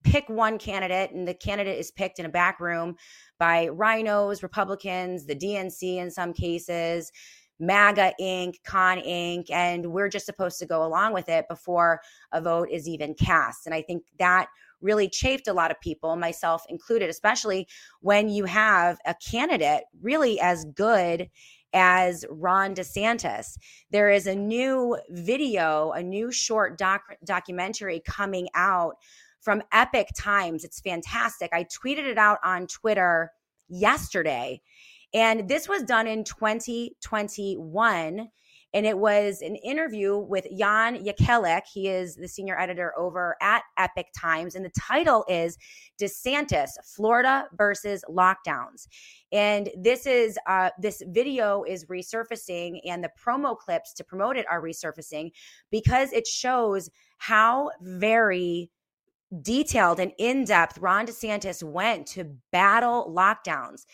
pick one candidate and the candidate is picked in a back room by RINOs, Republicans, the DNC in some cases, MAGA Inc., Con Inc., and we're just supposed to go along with it before a vote is even cast. And I think that really chafed a lot of people, myself included, especially when you have a candidate really as good as Ron DeSantis. There is a new video, a new short doc- documentary coming out from Epoch Times. It's fantastic. I tweeted it out on Twitter yesterday. And this was done in 2021 and it was an interview with Jan Jekielek. He is the senior editor over at Epoch Times, and the title is DeSantis: Florida versus Lockdowns. And this is uh, this video is resurfacing, and the promo clips to promote it are resurfacing because it shows how very detailed and in depth Ron DeSantis went to battle lockdowns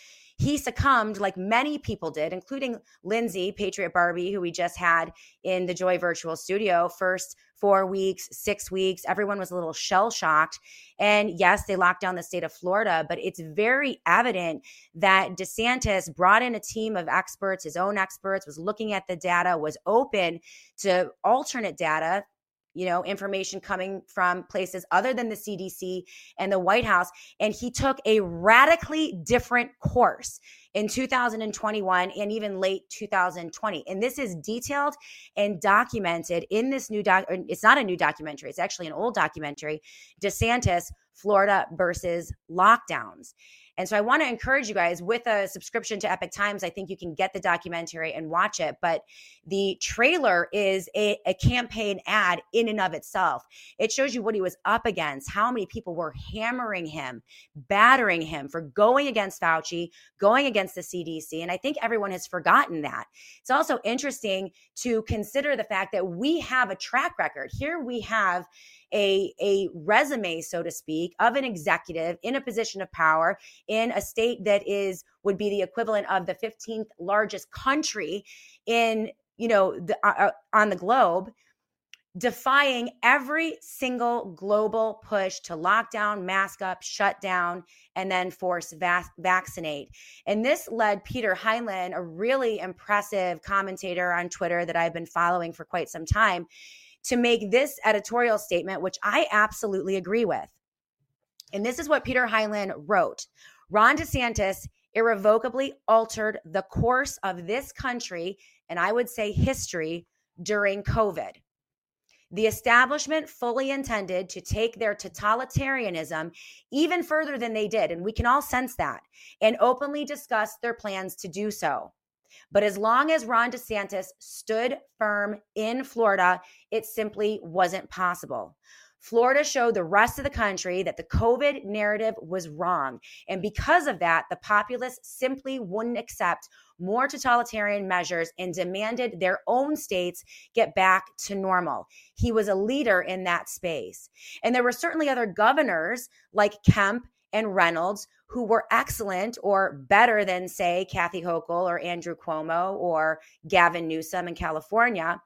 he succumbed like many people did, including Lindsey, Patriot Barbie, who we just had in the Joy Virtual Studio. First four weeks, six weeks, everyone was a little shell shocked. And yes, they locked down the state of Florida, but it's very evident that DeSantis brought in a team of experts, his own experts, was looking at the data, was open to alternate data you know, information coming from places other than the CDC and the White House. And he took a radically different course in 2021 and even late 2020. And this is detailed and documented in this new doc. It's not a new documentary, it's actually an old documentary DeSantis, Florida versus lockdowns. And so I want to encourage you guys with a subscription to Epoch Times. I think you can get the documentary and watch it. But the trailer is a, a campaign ad in and of itself. It shows you what he was up against, how many people were hammering him, battering him for going against Fauci, going against the CDC. And I think everyone has forgotten that. It's also interesting to consider the fact that we have a track record. Here we have a, a resume, so to speak, of an executive in a position of power in a state that is would be the equivalent of the 15th largest country in you know the, uh, uh, on the globe defying every single global push to lock down, mask up, shut down, and then force va- vaccinate. And this led Peter Highland, a really impressive commentator on Twitter that I've been following for quite some time to make this editorial statement, which I absolutely agree with. And this is what Peter Highland wrote Ron DeSantis irrevocably altered the course of this country, and I would say history, during COVID. The establishment fully intended to take their totalitarianism even further than they did, and we can all sense that, and openly discuss their plans to do so. But as long as Ron DeSantis stood firm in Florida, it simply wasn't possible. Florida showed the rest of the country that the COVID narrative was wrong. And because of that, the populace simply wouldn't accept more totalitarian measures and demanded their own states get back to normal. He was a leader in that space. And there were certainly other governors like Kemp and Reynolds who were excellent or better than, say, Kathy Hochul or Andrew Cuomo or Gavin Newsom in California.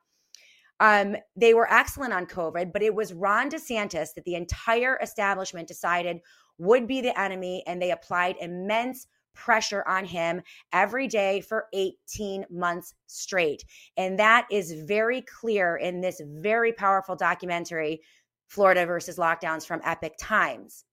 Um, they were excellent on COVID, but it was Ron DeSantis that the entire establishment decided would be the enemy, and they applied immense pressure on him every day for 18 months straight. And that is very clear in this very powerful documentary, Florida versus Lockdowns from Epoch Times.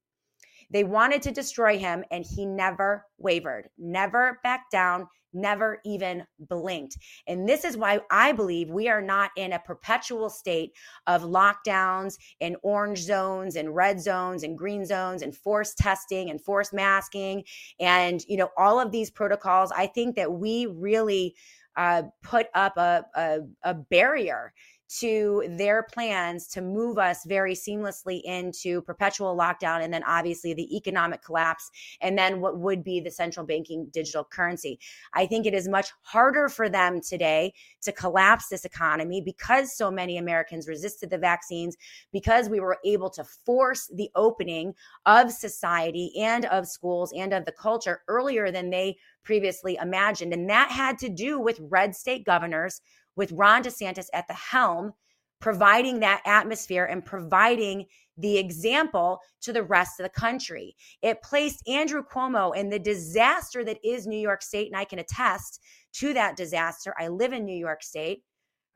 They wanted to destroy him, and he never wavered, never backed down, never even blinked. And this is why I believe we are not in a perpetual state of lockdowns and orange zones and red zones and green zones and forced testing and forced masking and you know all of these protocols. I think that we really uh, put up a, a, a barrier to their plans to move us very seamlessly into perpetual lockdown and then obviously the economic collapse and then what would be the central banking digital currency. I think it is much harder for them today to collapse this economy because so many Americans resisted the vaccines, because we were able to force the opening of society and of schools and of the culture earlier than they previously imagined. And that had to do with red state governors with Ron DeSantis at the helm, providing that atmosphere and providing the example to the rest of the country. It placed Andrew Cuomo in the disaster that is New York State, and I can attest to that disaster. I live in New York State,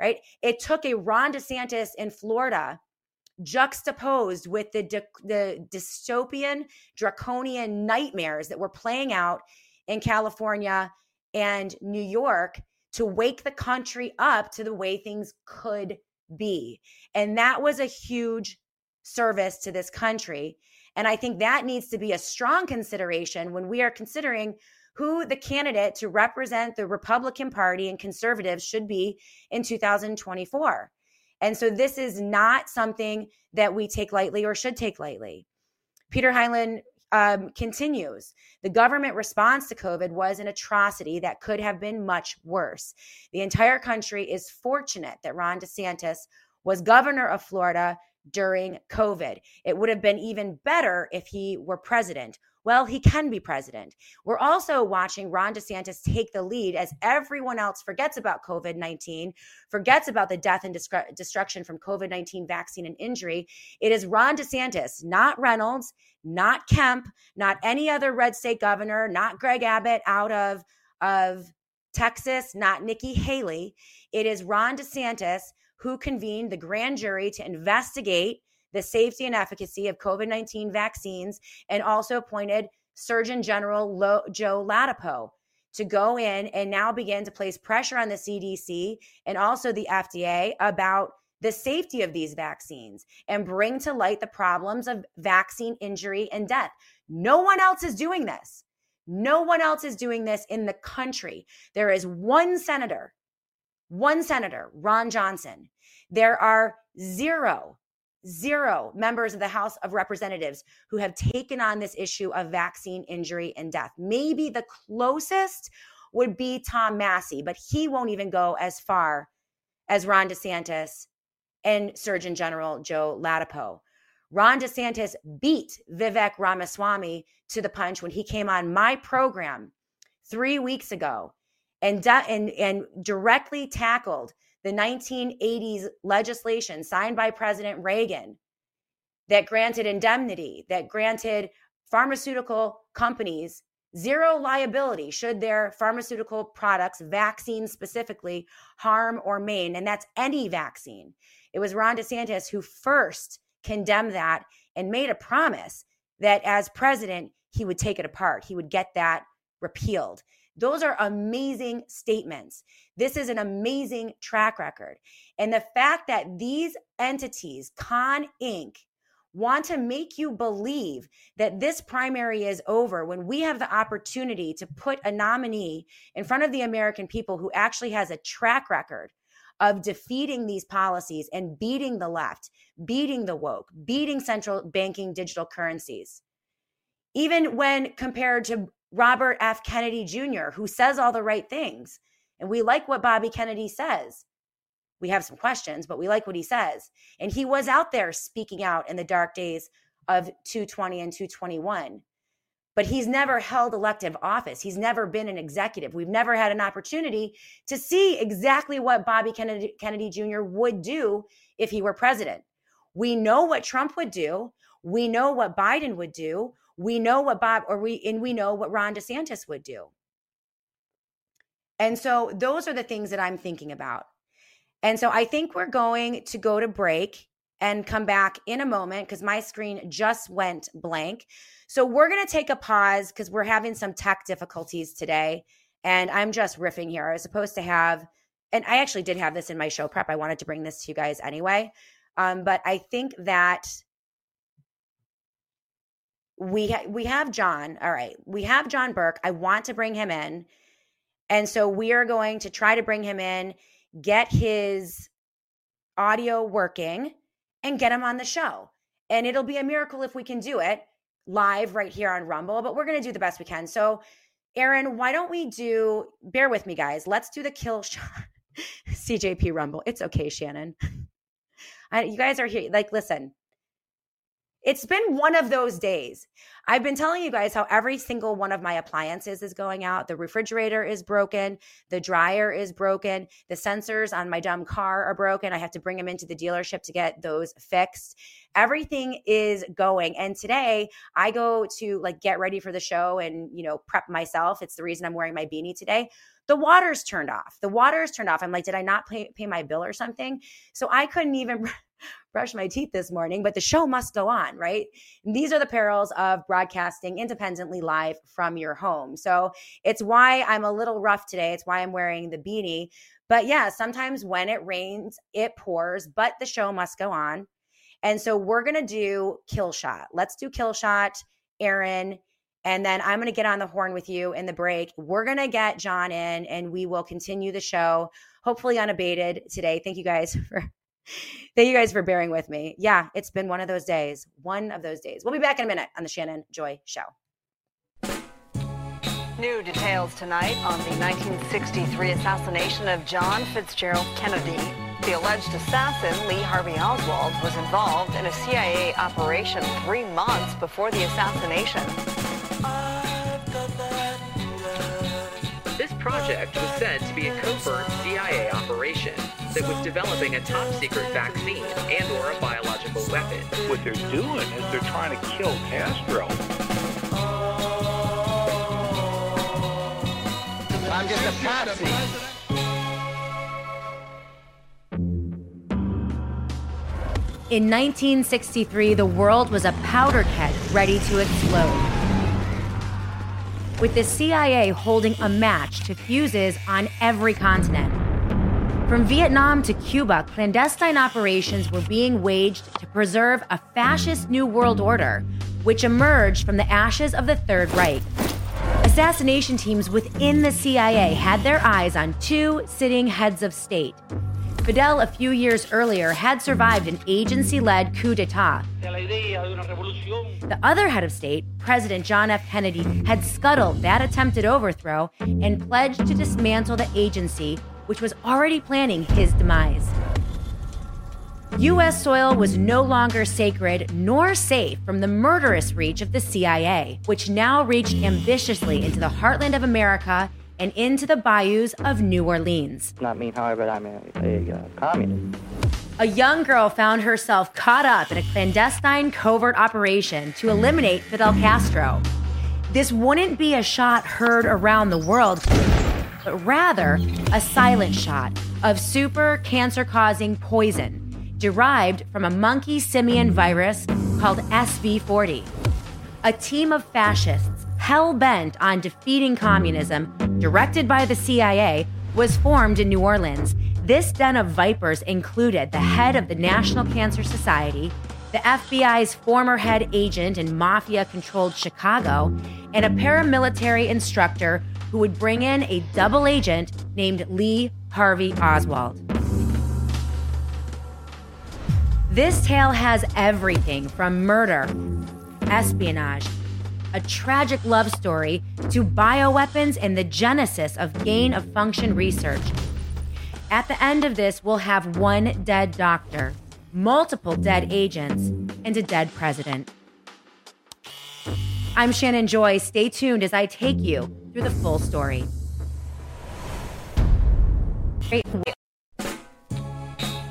right? It took a Ron DeSantis in Florida juxtaposed with the, the dystopian, draconian nightmares that were playing out in California and New York to wake the country up to the way things could be. And that was a huge service to this country. And I think that needs to be a strong consideration when we are considering who the candidate to represent the Republican Party and conservatives should be in 2024. And so this is not something that we take lightly or should take lightly. Peter Hyland um, continues. The government response to COVID was an atrocity that could have been much worse. The entire country is fortunate that Ron DeSantis was governor of Florida during COVID. It would have been even better if he were president. Well, he can be president. We're also watching Ron DeSantis take the lead as everyone else forgets about COVID 19, forgets about the death and destruction from COVID 19 vaccine and injury. It is Ron DeSantis, not Reynolds, not Kemp, not any other red state governor, not Greg Abbott out of, of Texas, not Nikki Haley. It is Ron DeSantis who convened the grand jury to investigate the safety and efficacy of COVID 19 vaccines and also appointed Surgeon General Lo- Joe Ladapo to go in and now begin to place pressure on the CDC and also the FDA about the safety of these vaccines and bring to light the problems of vaccine injury and death. No one else is doing this. No one else is doing this in the country. There is one senator one senator, Ron Johnson. There are zero, zero members of the House of Representatives who have taken on this issue of vaccine injury and death. Maybe the closest would be Tom Massie, but he won't even go as far as Ron DeSantis and Surgeon General Joe Ladapo. Ron DeSantis beat Vivek Ramaswamy to the punch when he came on my program three weeks ago and, and, and directly tackled the 1980s legislation signed by President Reagan that granted indemnity, that granted pharmaceutical companies zero liability should their pharmaceutical products, vaccines specifically, harm or maim. And that's any vaccine. It was Ron DeSantis who first condemned that and made a promise that as president, he would take it apart. He would get that repealed. Those are amazing statements. This is an amazing track record. And the fact that these entities, Con Inc., want to make you believe that this primary is over when we have the opportunity to put a nominee in front of the American people who actually has a track record of defeating these policies and beating the left, beating the woke, beating central banking digital currencies. Even when compared to Robert F. Kennedy Jr., who says all the right things. And we like what Bobby Kennedy says. We have some questions, but we like what he says. And he was out there speaking out in the dark days of 220 and 221. But he's never held elective office. He's never been an executive. We've never had an opportunity to see exactly what Bobby Kennedy, Kennedy Jr. would do if he were president. We know what Trump would do. We know what Biden would do. We know what Bob or we and we know what Ron DeSantis would do. And so those are the things that I'm thinking about. And so I think we're going to go to break and come back in a moment because my screen just went blank. So we're going to take a pause because we're having some tech difficulties today. And I'm just riffing here. I was supposed to have, and I actually did have this in my show prep. I wanted to bring this to you guys anyway. Um, but I think that we ha- we have John. All right, we have John Burk. I want to bring him in, and so we are going to try to bring him in, get his audio working, and get him on the show. And it'll be a miracle if we can do it live right here on Rumble. But we're going to do the best we can. So, Aaron, why don't we do? Bear with me, guys. Let's do the kill shot. (laughs) CJP Rumble. It's okay, Shannon. (laughs) I, you guys are here. Like, listen, it's been one of those days. I've been telling you guys how every single one of my appliances is going out. The refrigerator is broken. The dryer is broken. The sensors on my dumb car are broken. I have to bring them into the dealership to get those fixed. Everything is going. And today I go to like get ready for the show and, you know, prep myself. It's the reason I'm wearing my beanie today the water's turned off. The water's turned off. I'm like, did I not pay, pay my bill or something? So I couldn't even (laughs) brush my teeth this morning, but the show must go on, right? And these are the perils of broadcasting independently live from your home. So it's why I'm a little rough today. It's why I'm wearing the beanie. But yeah, sometimes when it rains, it pours, but the show must go on. And so we're going to do kill shot. Let's do kill shot, Aaron. And then I'm going to get on the horn with you in the break. We're going to get John in and we will continue the show, hopefully unabated today. Thank you guys (laughs) for. Thank you guys for bearing with me. Yeah, it's been one of those days. One of those days. We'll be back in a minute on the Shannon Joy Show. New details tonight on the 1963 assassination of John Fitzgerald Kennedy. The alleged assassin, Lee Harvey Oswald, was involved in a CIA operation three months before the assassination. This project was said to be a covert CIA operation that was developing a top secret vaccine and or a biological weapon. What they're doing is they're trying to kill Castro. I'm just a patsy. In 1963, the world was a powder keg ready to explode. With the CIA holding a match to fuses on every continent. From Vietnam to Cuba, clandestine operations were being waged to preserve a fascist New World Order, which emerged from the ashes of the Third Reich. Assassination teams within the CIA had their eyes on two sitting heads of state. Fidel, a few years earlier, had survived an agency led coup d'etat. The other head of state, President John F. Kennedy, had scuttled that attempted overthrow and pledged to dismantle the agency, which was already planning his demise. U.S. soil was no longer sacred nor safe from the murderous reach of the CIA, which now reached ambitiously into the heartland of America and into the bayous of New Orleans. Not me, however, I'm a, a uh, communist. A young girl found herself caught up in a clandestine covert operation to eliminate Fidel Castro. This wouldn't be a shot heard around the world, but rather a silent shot of super cancer causing poison derived from a monkey simian virus called SV40. A team of fascists hell bent on defeating communism, directed by the CIA, was formed in New Orleans. This den of vipers included the head of the National Cancer Society, the FBI's former head agent in mafia controlled Chicago, and a paramilitary instructor who would bring in a double agent named Lee Harvey Oswald. This tale has everything from murder, espionage, a tragic love story, to bioweapons and the genesis of gain of function research. At the end of this, we'll have one dead doctor, multiple dead agents, and a dead president. I'm Shannon Joy. Stay tuned as I take you through the full story.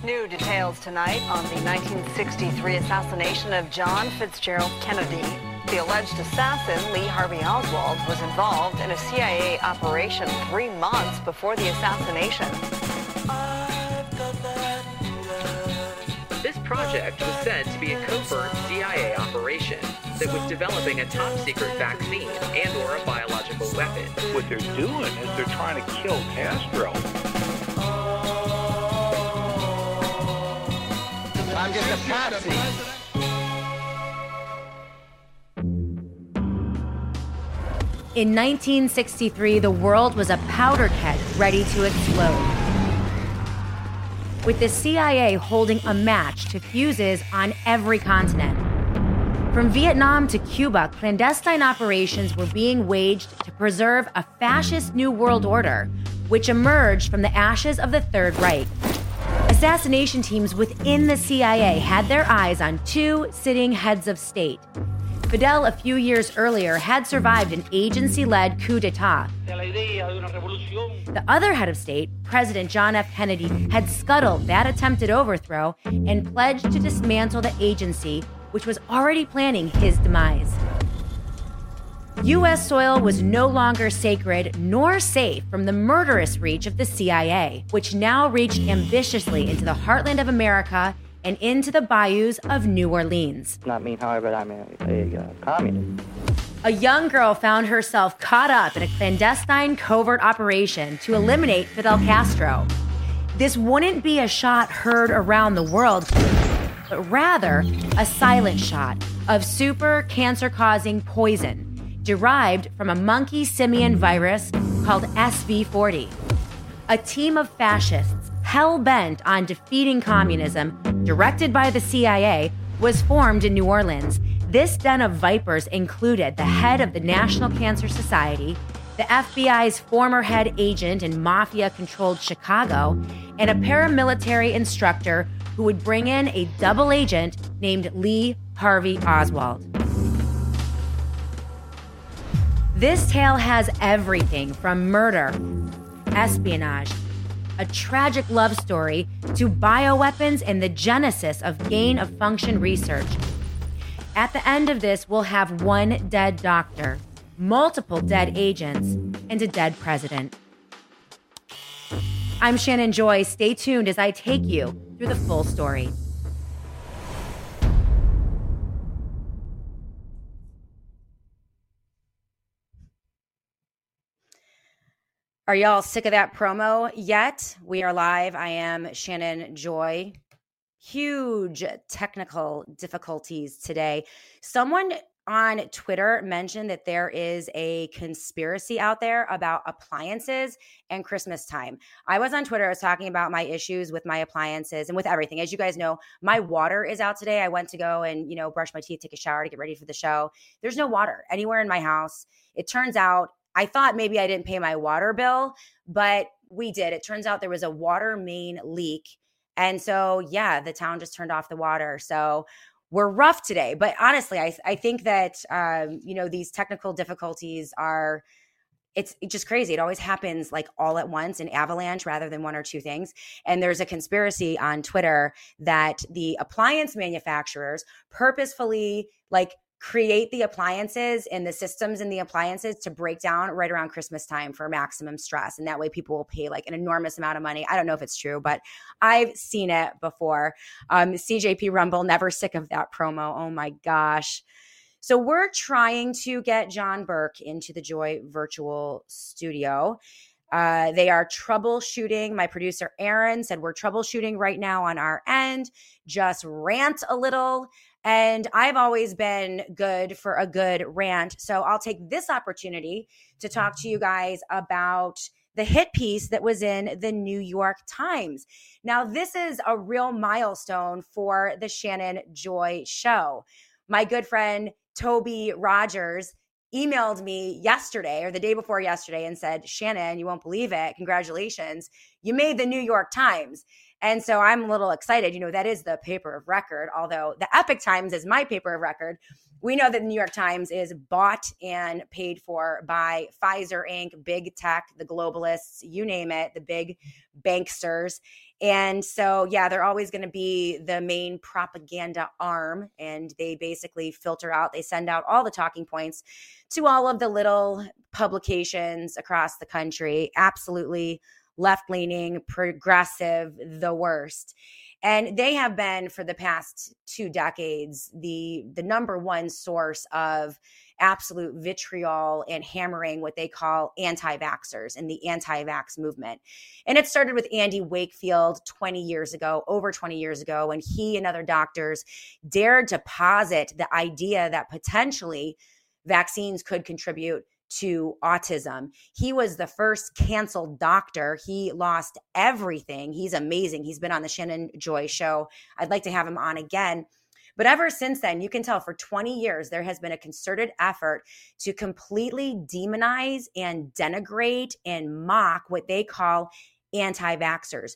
New details tonight on the 1963 assassination of John Fitzgerald Kennedy. The alleged assassin, Lee Harvey Oswald, was involved in a CIA operation three months before the assassination. This project was said to be a covert CIA operation that was developing a top secret vaccine and or a biological weapon. What they're doing is they're trying to kill Castro. I'm just a patsy. In 1963, the world was a powder keg ready to explode. With the CIA holding a match to fuses on every continent. From Vietnam to Cuba, clandestine operations were being waged to preserve a fascist New World Order, which emerged from the ashes of the Third Reich. Assassination teams within the CIA had their eyes on two sitting heads of state. Fidel, a few years earlier, had survived an agency led coup d'etat. The other head of state, President John F. Kennedy, had scuttled that attempted overthrow and pledged to dismantle the agency, which was already planning his demise. U.S. soil was no longer sacred nor safe from the murderous reach of the CIA, which now reached ambitiously into the heartland of America and into the bayous of New Orleans. Not me, however, I'm a, a uh, communist. A young girl found herself caught up in a clandestine covert operation to eliminate Fidel Castro. This wouldn't be a shot heard around the world, but rather a silent shot of super cancer causing poison derived from a monkey simian virus called SV40. A team of fascists hell bent on defeating communism, directed by the CIA, was formed in New Orleans. This den of vipers included the head of the National Cancer Society, the FBI's former head agent in mafia controlled Chicago, and a paramilitary instructor who would bring in a double agent named Lee Harvey Oswald. This tale has everything from murder, espionage, a tragic love story, to bioweapons and the genesis of gain of function research. At the end of this, we'll have one dead doctor, multiple dead agents, and a dead president. I'm Shannon Joy. Stay tuned as I take you through the full story. Are y'all sick of that promo yet? We are live. I am Shannon Joy. Huge technical difficulties today. Someone on Twitter mentioned that there is a conspiracy out there about appliances and Christmas time. I was on Twitter, I was talking about my issues with my appliances and with everything. As you guys know, my water is out today. I went to go and, you know, brush my teeth, take a shower to get ready for the show. There's no water anywhere in my house. It turns out I thought maybe I didn't pay my water bill, but we did. It turns out there was a water main leak. And so, yeah, the town just turned off the water. So we're rough today. But honestly, I, I think that, um, you know, these technical difficulties are. It's, just crazy. It always happens like all at once in avalanche rather than one or two things. And there's a conspiracy on Twitter that the appliance manufacturers purposefully like create the appliances and the systems and the appliances to break down right around Christmas time for maximum stress. And that way people will pay like an enormous amount of money. I don't know if it's true, but I've seen it before. Um, CJP Rumble, never sick of that promo. Oh my gosh. So we're trying to get John Burk into the Joy virtual studio. Uh, they are troubleshooting. My producer, Aaron, said we're troubleshooting right now on our end. Just rant a little and I've always been good for a good rant. So I'll take this opportunity to talk to you guys about the hit piece that was in the New York Times. Now, this is a real milestone for the Shannon Joy show. My good friend Toby Rogers emailed me yesterday or the day before yesterday and said, Shannon, you won't believe it. Congratulations. You made the New York Times. And so I'm a little excited. You know, that is the paper of record, although the Epoch Times is my paper of record. We know that the New York Times is bought and paid for by Pfizer Inc., big tech, the globalists, you name it, the big banksters. And so, yeah, they're always going to be the main propaganda arm. And they basically filter out, they send out all the talking points to all of the little publications across the country. Absolutely left leaning, progressive, the worst. And they have been for the past two decades the the number one source of absolute vitriol and hammering what they call anti-vaxxers and the anti-vax movement. And it started with Andy Wakefield 20 years ago, over 20 years ago, when he and other doctors dared to posit the idea that potentially vaccines could contribute to autism. He was the first canceled doctor. He lost everything. He's amazing. He's been on the Shannon Joy show. I'd like to have him on again. But ever since then, you can tell for 20 years, there has been a concerted effort to completely demonize and denigrate and mock what they call anti vaxxers.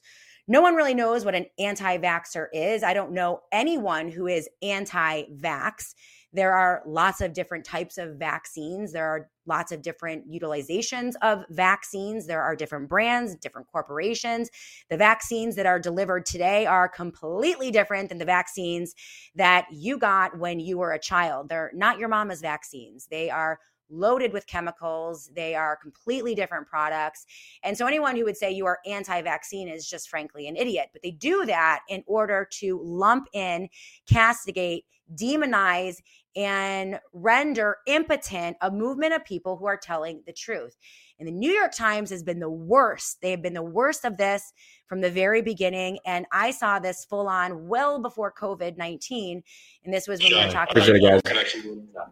No one really knows what an anti vaxxer is. I don't know anyone who is anti vax. There are lots of different types of vaccines. There are lots of different utilizations of vaccines. There are different brands, different corporations. The vaccines that are delivered today are completely different than the vaccines that you got when you were a child. They're not your mama's vaccines. They are loaded with chemicals. They are completely different products. And so anyone who would say you are anti vaccine is just frankly an idiot. But they do that in order to lump in, castigate, demonize, and render impotent a movement of people who are telling the truth. And the New York Times has been the worst. They have been the worst of this from the very beginning. And I saw this full on well before COVID 19. And this was when we were talking Appreciate about. it, guys.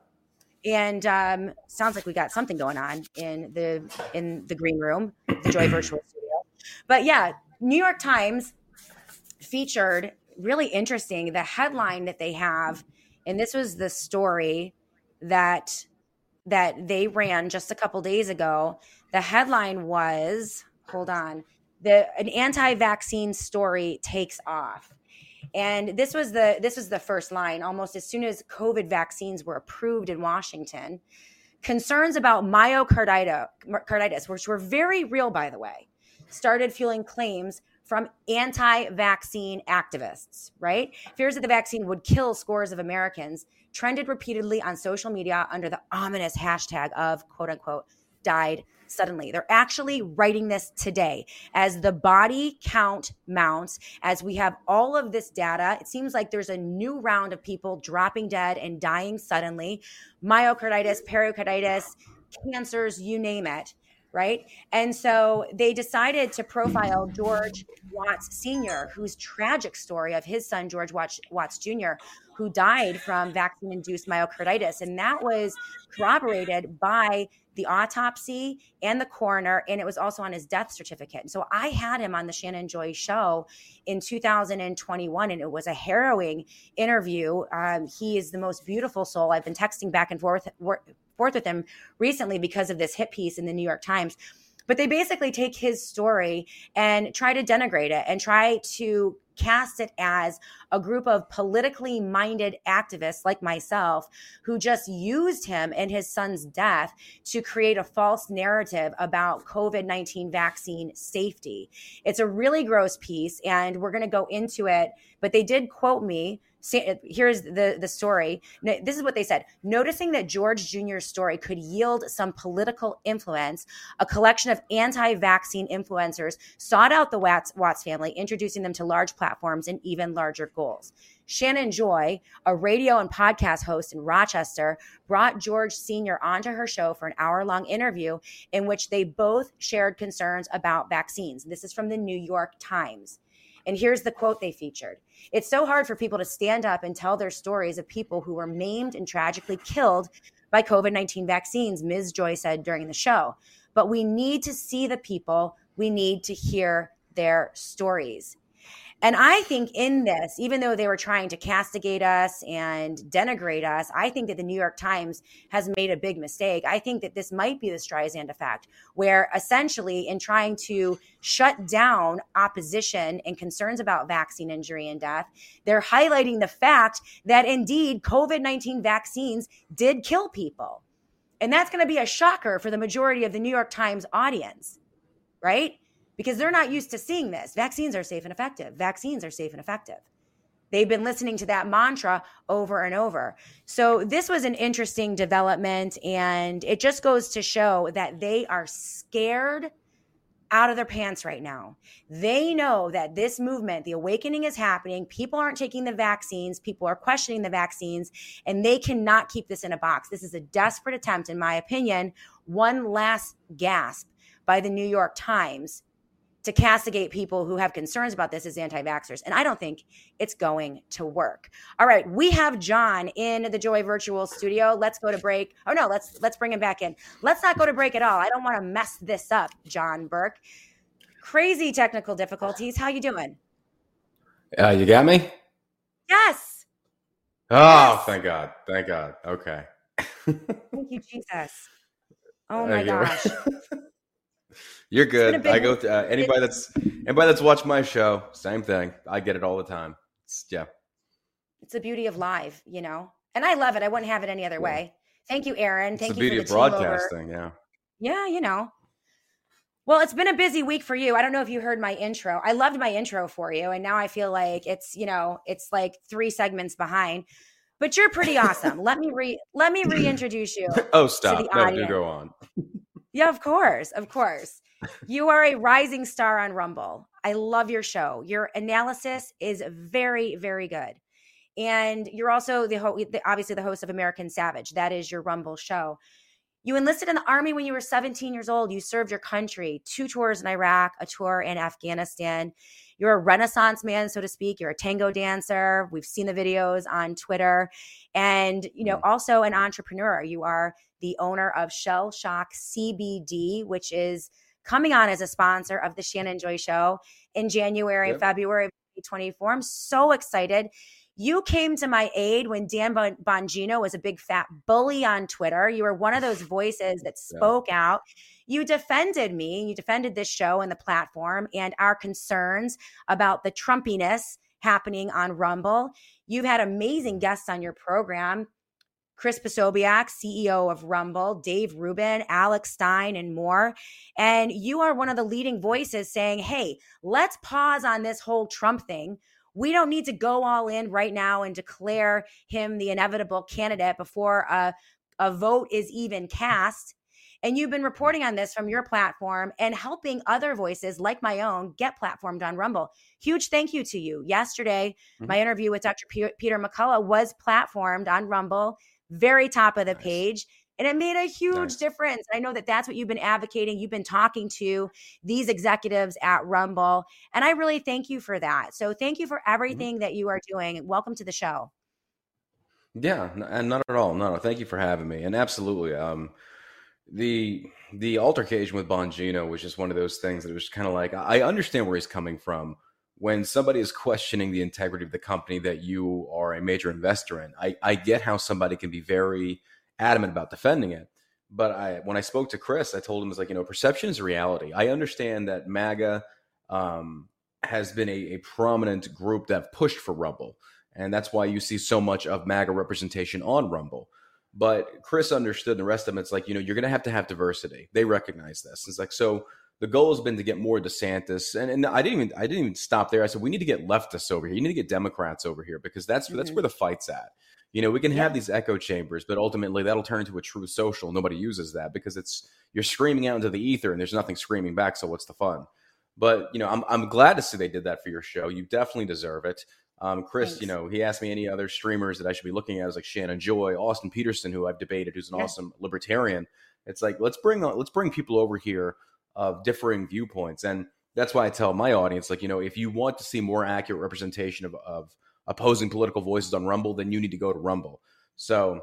And um, sounds like we got something going on in the in the green room, the Joy Virtual Studio. But yeah, New York Times featured really interesting the headline that they have, and this was the story that that they ran just a couple days ago. The headline was, hold on, the an anti-vaccine story takes off. And this was the this was the first line almost as soon as COVID vaccines were approved in Washington. Concerns about myocarditis, which were very real by the way, started fueling claims from anti-vaccine activists, right? Fears that the vaccine would kill scores of Americans trended repeatedly on social media under the ominous hashtag of quote unquote died suddenly. They're actually writing this today as the body count mounts, as we have all of this data. It seems like there's a new round of people dropping dead and dying suddenly myocarditis, pericarditis, cancers, you name it. Right. And so they decided to profile George Watts Sr., whose tragic story of his son, George Watts, Watts Jr., who died from vaccine induced myocarditis. And that was corroborated by the autopsy and the coroner, and it was also on his death certificate. And so I had him on the Shannon Joy show in 2021, and it was a harrowing interview. Um, he is the most beautiful soul. I've been texting back and forth forth with him recently because of this hit piece in the New York Times. But they basically take his story and try to denigrate it and try to cast it as a group of politically minded activists like myself who just used him and his son's death to create a false narrative about COVID 19 vaccine safety. It's a really gross piece, and we're going to go into it. But they did quote me here's the the story. This is what they said. Noticing that George Jr.'s story could yield some political influence, a collection of anti-vaccine influencers sought out the Watts, Watts family, introducing them to large platforms and even larger goals. Shannon Joy, a radio and podcast host in Rochester, brought George Sr. onto her show for an hour long interview in which they both shared concerns about vaccines. This is from the New York Times. And here's the quote they featured It's so hard for people to stand up and tell their stories of people who were maimed and tragically killed by COVID 19 vaccines, Ms. Joy said during the show. But we need to see the people, we need to hear their stories. And I think in this, even though they were trying to castigate us and denigrate us, I think that the New York Times has made a big mistake. I think that this might be the Streisand effect, where essentially, in trying to shut down opposition and concerns about vaccine injury and death, they're highlighting the fact that indeed COVID 19 vaccines did kill people. And that's going to be a shocker for the majority of the New York Times audience, right? Because they're not used to seeing this. Vaccines are safe and effective. Vaccines are safe and effective. They've been listening to that mantra over and over. So, this was an interesting development, and it just goes to show that they are scared out of their pants right now. They know that this movement, the awakening is happening. People aren't taking the vaccines, people are questioning the vaccines, and they cannot keep this in a box. This is a desperate attempt, in my opinion, one last gasp by the New York Times to castigate people who have concerns about this as anti-vaxxers. And I don't think it's going to work. All right, we have John in the Joy Virtual Studio. Let's go to break. Oh no, let's let's bring him back in. Let's not go to break at all. I don't want to mess this up, John Burk. Crazy technical difficulties. How you doing? Uh, you got me? Yes. Oh, yes. thank God. Thank God. Okay. (laughs) Thank you, Jesus. Oh my gosh. (laughs) You're good. I go to uh, anybody that's anybody that's watched my show. Same thing. I get it all the time. It's, yeah. It's the beauty of live, you know, and I love it. I wouldn't have it any other yeah. way. Thank you, Aaron. It's Thank the you beauty for the of broadcasting. Yeah. Yeah, you know. Well, it's been a busy week for you. I don't know if you heard my intro. I loved my intro for you, and now I feel like it's you know it's like three segments behind. But you're pretty awesome. let me re let me (laughs) reintroduce you. oh, stop! no, do go on. Yeah, of course, of course you are a rising star on Rumble. I love your show. Your analysis is very, very good. And you're also the ho- obviously the host of American Savage. That is your Rumble show. You enlisted in the army when you were 17 years old. You served your country, two tours in Iraq, a tour in Afghanistan. You're a renaissance man, so to speak. You're a tango dancer. We've seen the videos on Twitter. And, you know, also an entrepreneur. You are the owner of Shell Shock CBD, which is coming on as a sponsor of the Shannon Joy Show in January, yep. February of 2024. I'm so excited. You came to my aid when Dan Bongino was a big fat bully on Twitter. You were one of those (laughs) voices that spoke yeah. out. You defended me, you defended this show and the platform and our concerns about the Trumpiness happening on Rumble. You've had amazing guests on your program. Chris Pavlovski, CEO of Rumble, Dave Rubin, Alex Stein, and more. And you are one of the leading voices saying, hey, let's pause on this whole Trump thing. We don't need to go all in right now and declare him the inevitable candidate before a, a vote is even cast. And you've been reporting on this from your platform and helping other voices like my own get platformed on Rumble. Huge thank you to you. Yesterday, mm-hmm. my interview with Dr. Peter McCullough was platformed on Rumble, very top of the nice. page. And it made a huge nice. difference. I know that that's what you've been advocating. You've been talking to these executives at Rumble. And I really thank you for that. So thank you for mm-hmm. everything mm-hmm. that you are doing. Welcome to the show. Yeah, and not at all. No, no, thank you for having me. And absolutely. Um, the the altercation with Bongino was just one of those things that was kind of like I understand where he's coming from when somebody is questioning the integrity of the company that you are a major investor in. I, I get how somebody can be very adamant about defending it. But I, when I spoke to Chris, I told him, "It's like, you know, perception is reality. I understand that MAGA um, has been a, a, prominent group that have pushed for Rumble. And that's why you see so much of MAGA representation on Rumble. But Chris understood the rest of them. It's like, you know, you're going to have to have diversity. They recognize this. It's like, so the goal has been to get more DeSantis. And, and I didn't even, I didn't even stop there. I said, we need to get leftists over here. You need to get Democrats over here because that's, mm-hmm. that's where the fight's at. You know, we can yeah. have these echo chambers, but ultimately that'll turn into a Truth Social. Nobody uses that because it's you're screaming out into the ether and there's nothing screaming back. So what's the fun? But you know, I'm I'm glad to see they did that for your show. You definitely deserve it. Um, Chris, Thanks. you know, he asked me any other streamers that I should be looking at. I was like Shannon Joy, Austin Petersen, who I've debated, who's an yeah. awesome libertarian. It's like let's bring let's bring people over here of differing viewpoints, and that's why I tell my audience, like you know, if you want to see more accurate representation of, of opposing political voices on Rumble, then you need to go to Rumble. So,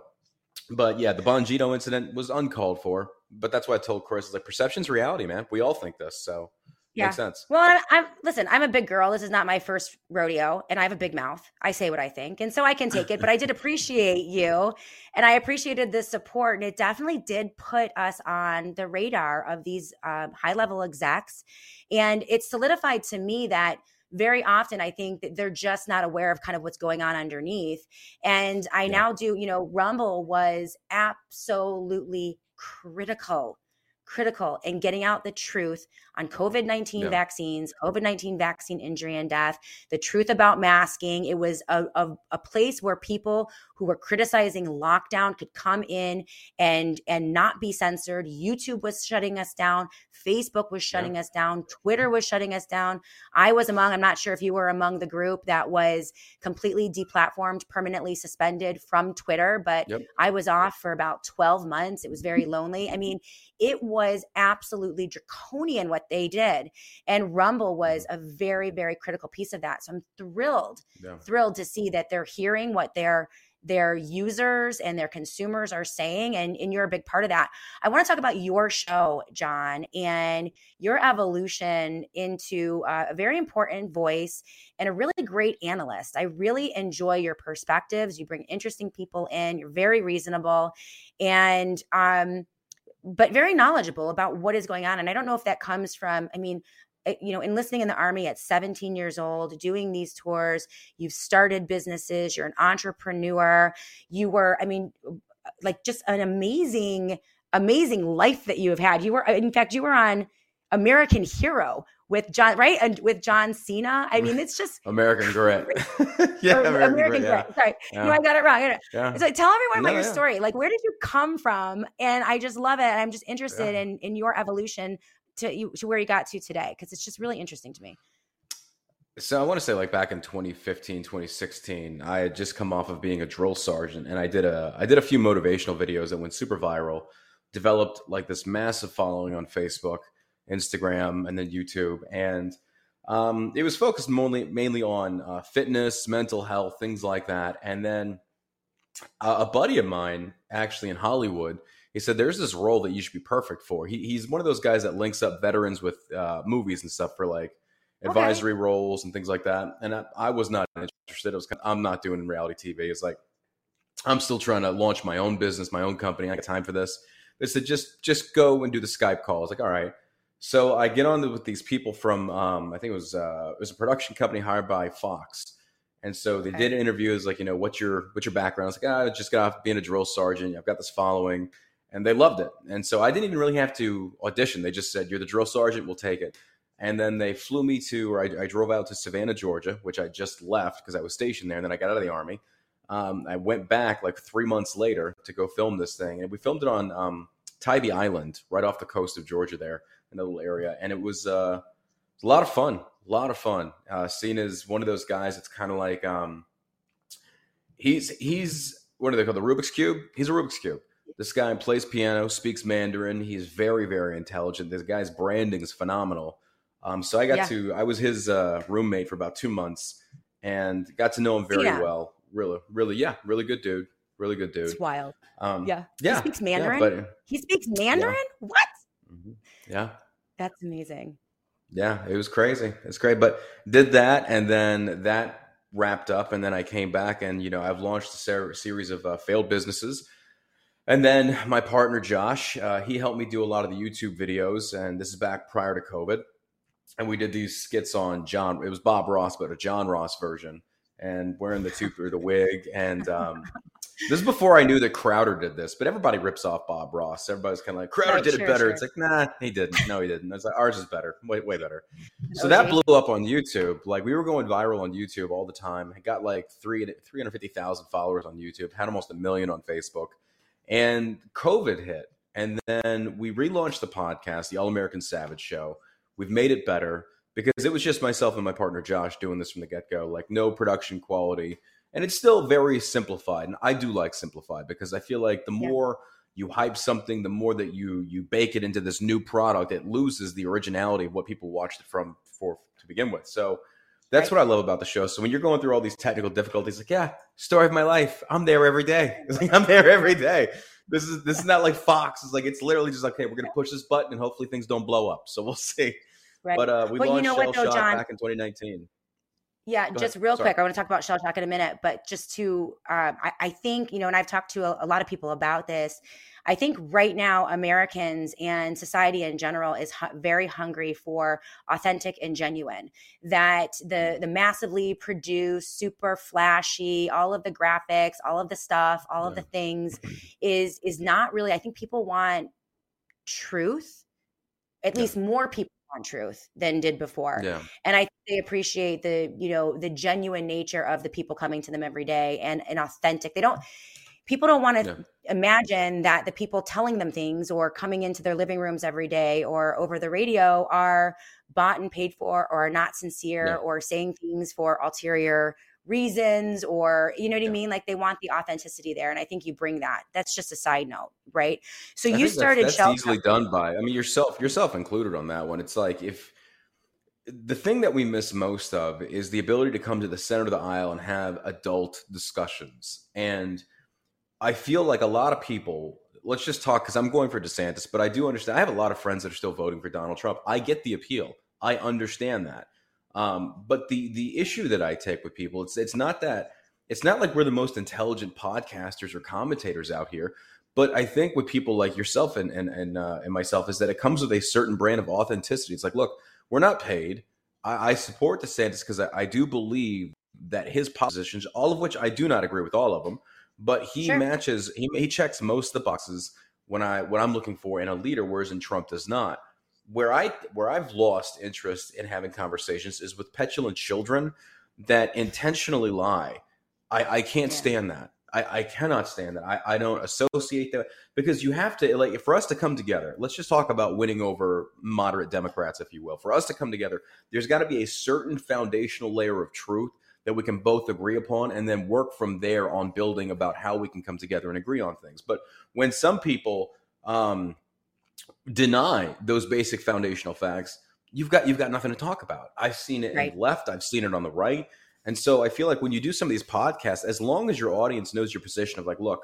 but yeah, the Bongino incident was uncalled for. But that's why I told Chris, like, perception's reality, man. We all think this. So, yeah. Makes sense. Well, I'm, I'm, listen. I'm a big girl. This is not my first rodeo, and I have a big mouth. I say what I think, and so I can take it. but I did (laughs) appreciate you, and I appreciated the support, and it definitely did put us on the radar of these um, high level execs, and it solidified to me that very often I think that they're just not aware of kind of what's going on underneath. And I yeah. now do, you know, Rumble was absolutely critical critical in getting out the truth on COVID 19 yeah. vaccines, COVID 19 vaccine injury and death, the truth about masking. It was a, a, a, place where people who were criticizing lockdown could come in and and not be censored. YouTube was shutting us down, Facebook was shutting yeah. us down, Twitter was shutting us down. I was among, I'm not sure if you were among the group that was completely deplatformed, permanently suspended from Twitter, but yep. I was off for about 12 months. It was very lonely. I mean, it was absolutely draconian what they did. And Rumble was mm-hmm. a very, very critical piece of that. So I'm thrilled, yeah. thrilled to see that they're hearing what their their users and their consumers are saying and, and you're a big part of that i want to talk about your show john and your evolution into uh, a very important voice and a really great analyst i really enjoy your perspectives you bring interesting people in you're very reasonable and um but very knowledgeable about what is going on. And I don't know if that comes from, I mean, eh, you know, enlisting in the army at 17 years old, doing these tours, you've started businesses, you're an entrepreneur, you were, I mean, like just an amazing, amazing life that you have had. You were, in fact, you were on American Hero with John, right? And with John Cena. I mean, it's just (laughs) American Grit. (laughs) yeah, American, American Grit. Yeah. Sorry, yeah. no, I got it wrong. Yeah. So tell everyone about no, your story. Like, where did you come from? And I just love it. And I'm just interested in in your evolution to you to where you got to today because it's just really interesting to me. So I want to say like back in 2015, 2016, I had just come off of being a drill sergeant and I did a I did a few motivational videos that went super viral developed like this massive following on Facebook, Instagram, and then YouTube. And um, it was focused mainly mainly on uh, fitness, mental health, things like that. And then uh, a buddy of mine, actually in Hollywood, he said there's this role that you should be perfect for. He, he's one of those guys that links up veterans with uh, movies and stuff for like advisory okay. roles and things like that. And I, I was not interested. It was kind of, I'm not doing reality TV. It's like I'm still trying to launch my own business, my own company. I got time for this. They said just just go and do the Skype call. I was like, all right. So I get on with these people from um, I think it was uh, it was a production company hired by Fox. And so they okay. did an interview. It like, you know, what's your what's your background? I was like, ah, I just got off being a drill sergeant. I've got this following, and they loved it. And so I didn't even really have to audition. They just said, "You're the drill sergeant. We'll take it." And then they flew me to, or I, I drove out to Savannah, Georgia, which I just left because I was stationed there. And then I got out of the army. Um, I went back like three months later to go film this thing, and we filmed it on um, Tybee Island, right off the coast of Georgia, there in a little area, and it was, uh, it was a lot of fun. A lot of fun. Uh, seen as one of those guys, it's kind of like um, he's he's what do they call the Rubik's cube? He's a Rubik's cube. This guy plays piano, speaks Mandarin. He's very very intelligent. This guy's branding is phenomenal. Um, so I got yeah. to I was his uh, roommate for about two months and got to know him very yeah. well. Really, really, yeah, really good dude. Really good dude. It's wild. Um, yeah, yeah. He speaks Mandarin. Yeah, but, he speaks Mandarin. What? Mm-hmm. Yeah, that's amazing. Yeah, it was crazy. It's great, but did that, and then that wrapped up, and then I came back, and you know I've launched a ser- series of uh, failed businesses. And then my partner Josh, uh, he helped me do a lot of the YouTube videos, and this is back prior to COVID and we did these skits on John. It was Bob Ross, but a John Ross version, and wearing the two or the wig. And um, this is before I knew that Crowder did this, but everybody rips off Bob Ross. Everybody's kind of like Crowder oh, did sure, it better. Sure. It's like nah, he didn't. No, he didn't. It's like ours is better, way way better. (laughs) So that blew up on YouTube. Like we were going viral on YouTube all the time. I got like three three hundred fifty thousand followers on YouTube. Had almost a million on Facebook, and COVID hit. And then we relaunched the podcast, the All American Savage Show We've made it better because it was just myself and my partner Josh doing this from the get go, like no production quality. And it's still very simplified. And I do like simplified because I feel like the more you hype something, the more that you you bake it into this new product, it loses the originality of what people watched it from for to begin with. So that's right. what I love about the show. So when you're going through all these technical difficulties, like, yeah, story of my life. I'm there every day. (laughs) It's like I'm there every day. This is this is not like Fox. It's like it's literally just like, hey, we're gonna push this button and hopefully things don't blow up. So we'll (laughs) see. Right. But uh, we launched you know Shell what, though, Shock John, back in 2019. Yeah, Go just ahead. real Sorry. quick, I want to talk about Shell Shock in a minute, but just to, um, I, I, think, you know, and I've talked to a, a lot of people about this. I think right now Americans and society in general is hu- very hungry for authentic and genuine. That the the massively produced, super flashy, all of the graphics, all of the stuff, all yeah. of the things (clears throat) is is not really. I think people want truth. At least more people want truth than did before. Yeah. And I they appreciate the you know the genuine nature of the people coming to them every day and and authentic. They don't people don't want to yeah. imagine that the people telling them things or coming into their living rooms every day or over the radio are bought and paid for or are not sincere yeah. or saying things for ulterior reasons or you know what yeah. I mean like they want the authenticity there and I think you bring that that's just a side note right so I you started that's, that's easily done by I mean yourself yourself included on that one it's like if the thing that we miss most of is the ability to come to the center of the aisle and have adult discussions and I feel like a lot of people, let's just talk because I'm going for DeSantis, but I do understand. I have a lot of friends that are still voting for Donald Trump. I get the appeal. I understand that. Um, but the the issue that I take with people, it's it's not that it's not like we're the most intelligent podcasters or commentators out here. But I think with people like yourself and and and, uh, and myself is that it comes with a certain brand of authenticity. It's like, look, we're not paid. I, I support DeSantis because I, I do believe that his positions, all of which I do not agree with all of them, but he sure. matches he, he checks most of the boxes when I what I'm looking for in a leader, whereas in Trump does not. Where I where I've lost interest in having conversations is with petulant children that intentionally lie. I, I can't yeah. stand that. I, I cannot stand that. I, I don't associate that because you have to like for us to come together. Let's just talk about winning over moderate Democrats, if you will. For us to come together, there's got to be a certain foundational layer of truth that we can both agree upon and then work from there on building about how we can come together and agree on things. But when some people um, deny those basic foundational facts, you've got you've got nothing to talk about. I've seen it Right. in the left, I've seen it on the right, and so I feel like when you do some of these podcasts, as long as your audience knows your position of like, look,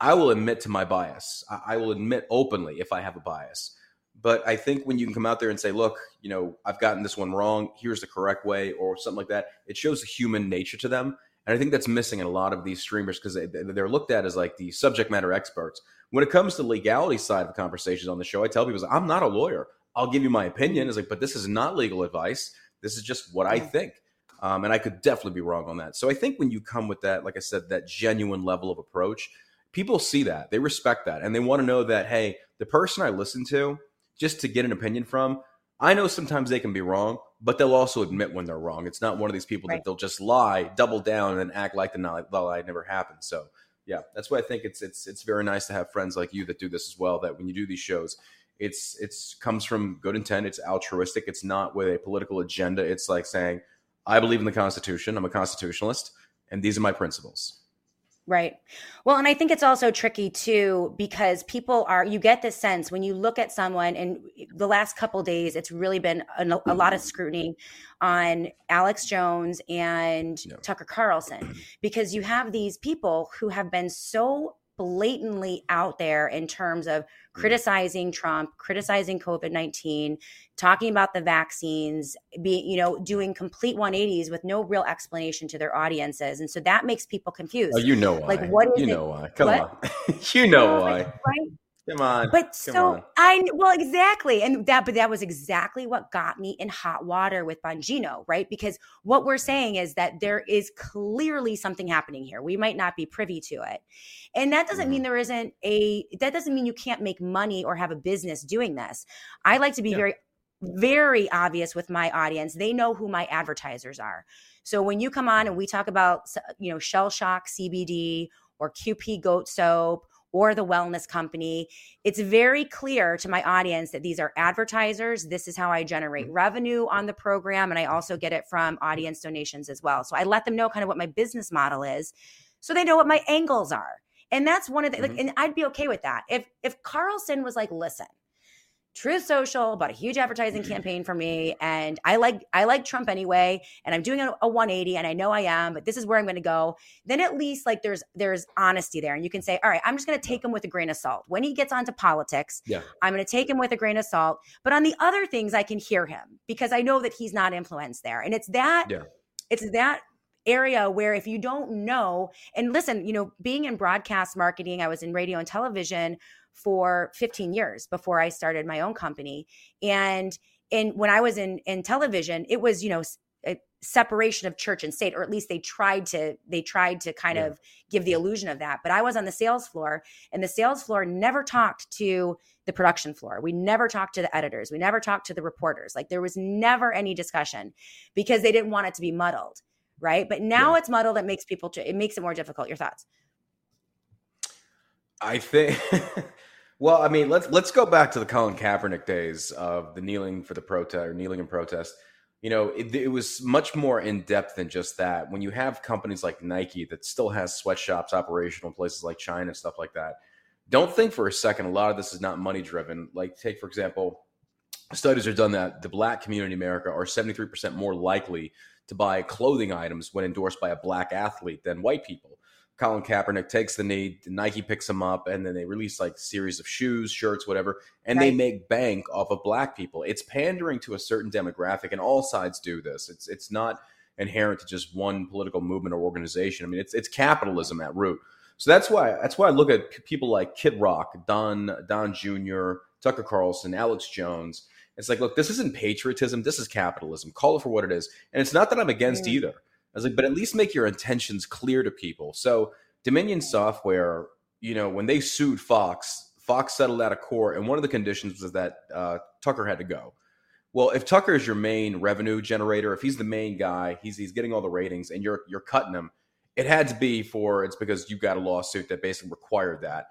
I will admit to my bias. I, I will admit openly if I have a bias. But I think when you can come out there and say, look, you know, I've gotten this one wrong. Here's the correct way, or something like that, it shows the human nature to them. And I think that's missing in a lot of these streamers because they, they're looked at as like the subject matter experts. When it comes to the legality side of conversations on the show, I tell people, I'm not a lawyer. I'll give you my opinion. It's like, but this is not legal advice. This is just what I think. Um, and I could definitely be wrong on that. So I think when you come with that, like I said, that genuine level of approach, people see that. They respect that. And they want to know that, hey, the person I listen to, just to get an opinion from, I know sometimes they can be wrong, but they'll also admit when they're wrong. It's not one of these people Right. that they'll just lie, double down, and act like the lie, the lie never happened. So yeah, that's why I think it's it's it's very nice to have friends like you that do this as well. That when you do these shows, it's it's comes from good intent. It's altruistic. It's not with a political agenda. It's like saying, I believe in the Constitution. I'm a constitutionalist, and these are my principles. Right. Well, and I think it's also tricky too because people are you get this sense when you look at someone and the last couple days it's really been a, a lot of scrutiny on Alex Jones and Tucker Carlson because you have these people who have been so blatantly out there in terms of hmm. criticizing Trump, criticizing COVID-19, talking about the vaccines, be you know, doing complete 180s with no real explanation to their audiences. And so that makes people oh, confused. Oh, you know why? Like what is you it- know why? Come what? on, (laughs) you know No, why? Right? Come on, But Come so on. I well exactly, and that but that was exactly what got me in hot water with Bongino, right? Because what we're saying is that there is clearly something happening here. We might not be privy to it, and that doesn't Mm-hmm. mean there isn't a. That doesn't mean you can't make money or have a business doing this. I like to be very very obvious with my audience. They know who my advertisers are. So when you come on and we talk about you know Shell Shock CBD or QP goat soap or the wellness company, it's very clear to my audience that these are advertisers. This is how I generate mm. revenue on the program. And I also get it from audience donations as well. So I let them know kind of what my business model is so they know what my angles are. And that's one of the, like, mm-hmm. and I'd be okay with that. If, if Carlson was like, listen, Truth Social bought a huge advertising mm-hmm. campaign for me, and I like I like Trump anyway, and I'm doing a, a 180, and I know I am, but this is where I'm going to go. Then at least like there's there's honesty there, and you can say, all right, I'm just going to take him with a grain of salt. When he gets onto politics, Yeah. I'm going to take him with a grain of salt. But on the other things, I can hear him because I know that he's not influenced there, and it's that Yeah. it's that area where if you don't know and listen you know being in broadcast marketing i was in radio and television for 15 years before i started my own company. And and when i was in in television it was you know a separation of church and state or at least they tried to they tried to kind Yeah. of give the illusion of that. But i was on the sales floor and the sales floor never talked to the production floor. We never talked to the editors. We never talked to the reporters. Like there was never any discussion because they didn't want it to be muddled right? But now it's muddled it makes people it makes it more difficult. Your thoughts I think. (laughs) well, I mean, let's let's go back to the Colin Kaepernick days of the kneeling for the protest or kneeling in protest. You know, it, it was much more in depth than just that. When you have companies like Nike that still has sweatshops operational places like China and stuff like that, don't think for a second a lot of this is not money driven. Like, take for example, studies are done that the black community in America are 73% more likely to buy clothing items when endorsed by a black athlete than white people. Colin Kaepernick takes the knee, Nike picks him up, and then they release like a series of shoes, shirts, whatever, and they make bank off of black people. It's pandering to a certain demographic, and all sides do this. It's it's not inherent to just one political movement or organization. I mean, it's it's capitalism at root. So that's why that's why I look at people like Kid Rock, Don Don Jr., Tucker Carlson, Alex Jones. It's like, look, this isn't patriotism. This is capitalism. Call it for what it is. And it's not that I'm against Mm. either. I was like, but at least make your intentions clear to people. So Dominion Software, you know, when they sued Fox, Fox settled out of court, and one of the conditions was that uh, Tucker had to go. Well, if Tucker is your main revenue generator, if he's the main guy, he's he's getting all the ratings, and you're you're cutting him, it had to be for it's because you got a lawsuit that basically required that.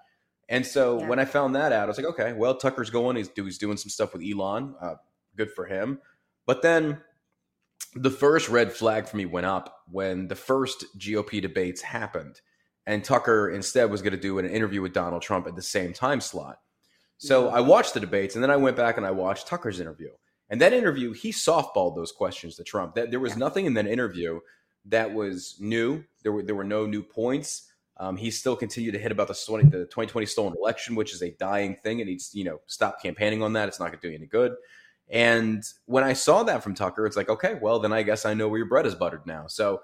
And so Yeah. when I found that out, I was like, okay, well, Tucker's going. He's, he's doing some stuff with Elon. Uh, good for him. But then the first red flag for me went up when the first GOP debates happened. And Tucker instead was going to do an interview with Donald Trump at the same time slot. So I watched the debates, and then I went back and I watched Tucker's interview. And that interview, he softballed those questions to Trump. That there was nothing in that interview that was new. There were there were no new points. Um, he still continued to hit about the 20, the 2020 stolen election, which is a dying thing. and needs you know stop campaigning on that. It's not going to do you any good. And when I saw that from Tucker, it's like, okay, well, then I guess I know where your bread is buttered now. So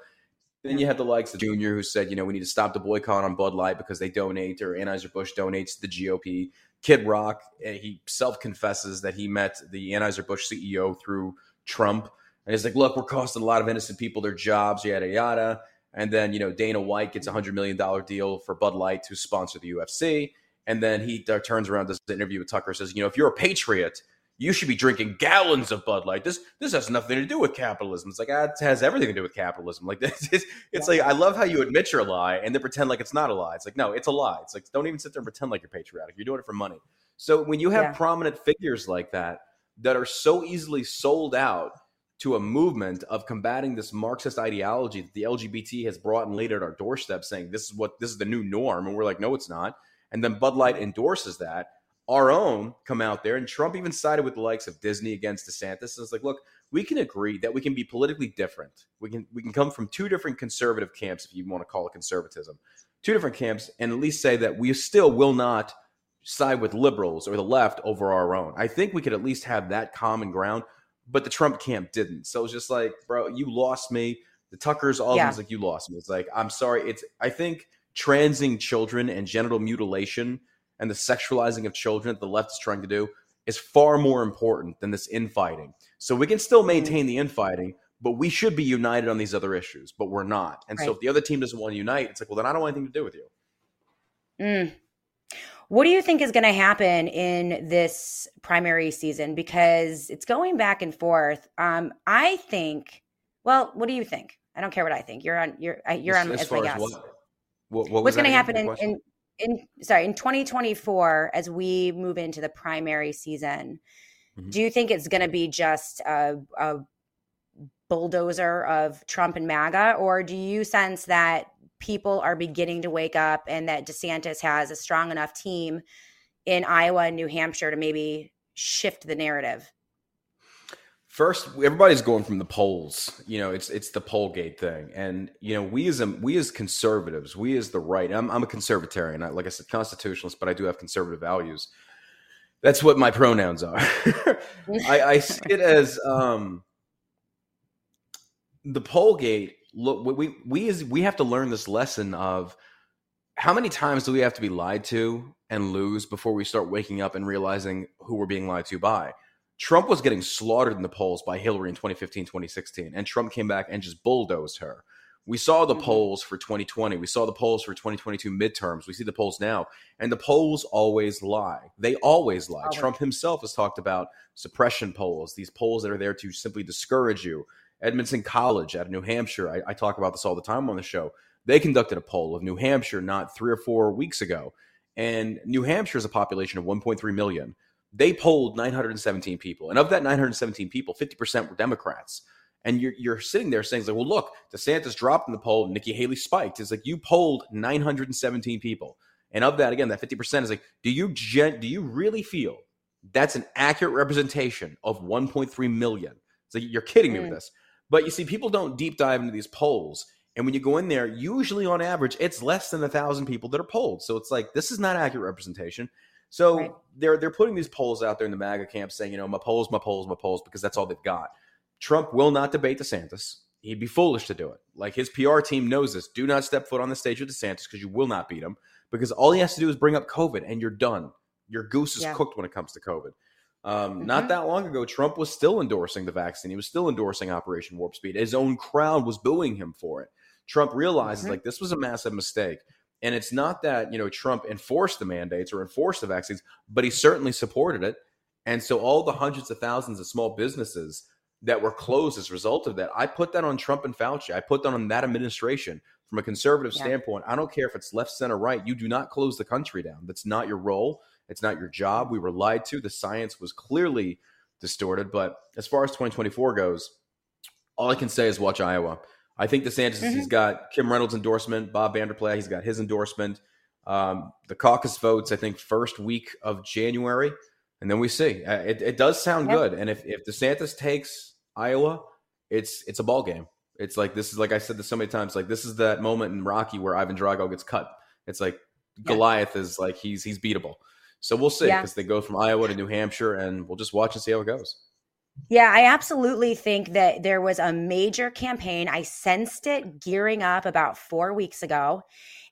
then you have the likes of Junior who said, you know, we need to stop the boycott on Bud Light because they donate or Anheuser-Busch donates to the GOP. Kid Rock, eh, he self confesses that he met the Anheuser-Busch CEO through Trump. And he's like, look, we're costing a lot of innocent people their jobs, yada, yada. And then, you know, Dana White gets a $100 million deal for Bud Light to sponsor the UFC. And then he uh, turns around, does an interview with Tucker, says, you know, if you're a patriot, you should be drinking gallons of Bud Light. This this has nothing to do with capitalism. It's like ah, it has everything to do with capitalism. Like (laughs) this, it's, it's like I love how you admit you're a lie and then pretend like it's not a lie. It's like no, it's a lie. It's like don't even sit there and pretend like you're patriotic. You're doing it for money. So when you have Yeah. prominent figures like that that are so easily sold out to a movement of combating this Marxist ideology that the LGBT has brought and laid at our doorstep, saying this is what this is the new norm, and we're like, no, it's not. And then Bud Light endorses that. Our own come out there, and Trump even sided with the likes of Disney against DeSantis. And it's like, look, we can agree that we can be politically different. We can we can come from two different conservative camps, if you want to call it conservatism, two different camps, and at least say that we still will not side with liberals or the left over our own. I think we could at least have that common ground, but the Trump camp didn't. So it's just like, bro, you lost me. The Tuckers, all of Yeah. them, like you lost me. It's like, I'm sorry. It's I think transing children and genital mutilation and the sexualizing of children that the left is trying to do is far more important than this infighting. So we can still maintain the infighting, but we should be united on these other issues, but we're not. And so if the other team doesn't want to unite, it's like, well, then I don't want anything to do with you. Mm. What do you think is going to happen in this primary season? Because it's going back and forth. Um, I think. Well, what do you think? I don't care what I think. You're on. You're. You're As- on. as As my far as guest. what? What, what What's going to happen in, in in sorry in 2024 as we move into the primary season? Mhm. Do you think it's going to be just a, a bulldozer of Trump and MAGA, or do you sense that people are beginning to wake up and that DeSantis has a strong enough team in Iowa and New Hampshire to maybe shift the narrative? First, everybody's going from the polls. You know, it's it's the pollgate thing, and you know, we as a, we as conservatives, we as the right. I'm, I'm a conservatarian. I, like I said, constitutionalist, but I do have conservative values. That's what my pronouns are. (laughs) I, I see it as um, the pollgate. Look, we we as we have to learn this lesson of how many times do we have to be lied to and lose before we start waking up and realizing who we're being lied to by. Trump was getting slaughtered in the polls by Hillary in 2015, 2016, and Trump came back and just bulldozed her. We saw the Mhm. polls for 2020. We saw the polls for 2022 midterms. We see the polls now, and the polls always lie. They always lie. Always. Trump himself has talked about suppression polls, these polls that are there to simply discourage you. Edmonton College out of New Hampshire, I, I talk about this all the time on the show. They conducted a poll of New Hampshire not three or four weeks ago, and New Hampshire is a population of 1.3 million they polled 917 people. And of that 917 people, 50% were Democrats. And you're, you're sitting there saying, like, well, look, DeSantis dropped in the poll, Nikki Haley spiked. It's like you polled 917 people. And of that, again, that 50% is like, do you gen- do you really feel that's an accurate representation of 1.3 million? It's like you're kidding me with Mm. this. But you see, people don't deep dive into these polls. And when you go in there, usually on average, it's less than a thousand people that are polled. So it's like this is not accurate representation. So Right. they're they're putting these polls out there in the MAGA camp saying, you know, my polls, my polls, my polls, because that's all they've got. Trump will not debate DeSantis. He'd be foolish to do it. Like his PR team knows this. Do not step foot on the stage with DeSantis because you will not beat him. Because all he has to do is bring up COVID and you're done. Your goose is Yeah. cooked when it comes to COVID. Um, Mhm. Not that long ago, Trump was still endorsing the vaccine. He was still endorsing Operation Warp Speed. His own crowd was booing him for it. Trump realizes Mhm. like this was a massive mistake. And it's not that, you know, Trump enforced the mandates or enforced the vaccines, but he certainly supported it. And so all the hundreds of thousands of small businesses that were closed as a result of that, I put that on Trump and Fauci. I put that on that administration. From a conservative Yeah. standpoint, I don't care if it's left, center, right. You do not close the country down. That's not your role. It's not your job. We were lied to. The science was clearly distorted. But as far as 2024 goes, all I can say is watch Iowa. I think DeSantis, Mhm. he's got Kim Reynolds' endorsement, Bob Vander Plaats, he's got his endorsement. Um, the caucus votes, I think, first week of January, and then we see. Uh, it, it does sound Yep. good, and if if DeSantis takes Iowa, it's it's a ball game. It's like this is like I said this so many times. Like this is that moment in Rocky where Ivan Drago gets cut. It's like Goliath is like he's he's beatable. So we'll see Yeah. because they go from Iowa to New Hampshire, and we'll just watch and see how it goes. Yeah, I absolutely think that there was a major campaign. I sensed it gearing up about four weeks ago.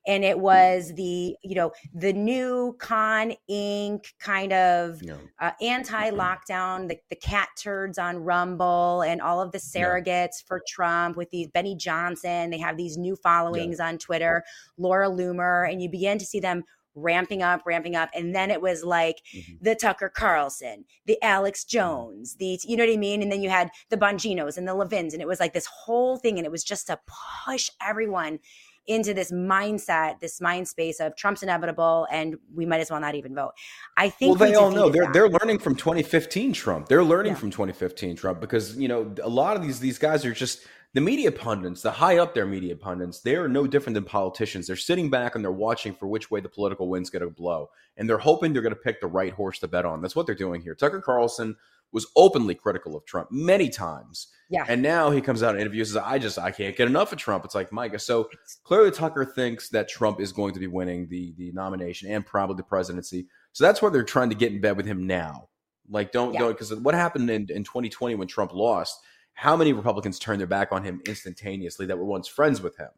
And it was the, you know, the new Con Inc. kind of know, uh, anti-lockdown, the, the cat turds on Rumble, and all of the surrogates for Trump with these Benny Johnson. They have these new followings on Twitter, Laura Loomer, and you begin to see them ramping up, ramping up, and then it was like mm-hmm. the Tucker Carlson, the Alex mm-hmm. Jones, the you know what I mean, and then you had the Bonginos and the Levins, and it was like this whole thing, and it was just to push everyone into this mindset, this mind space of Trump's inevitable, and we might as well not even vote. I think well, we they all know they're that. they're learning from 2015 Trump. They're learning Yeah. from 2015 Trump because you know a lot of these these guys are just the media pundits, the high up there media pundits. They're no different than politicians. They're sitting back and they're watching for which way the political wind's going to blow, and they're hoping they're going to pick the right horse to bet on. That's what they're doing here. Tucker Carlson was openly critical of Trump many times. Yeah. And now he comes out in interviews and says, I just I can't get enough of Trump. It's like, Micah. So clearly Tucker thinks that Trump is going to be winning the the nomination and probably the presidency. So that's why they're trying to get in bed with him now. Like, don't Yeah. don't because what happened in, in 2020 when Trump lost, how many Republicans turned their back on him instantaneously that were once friends with him?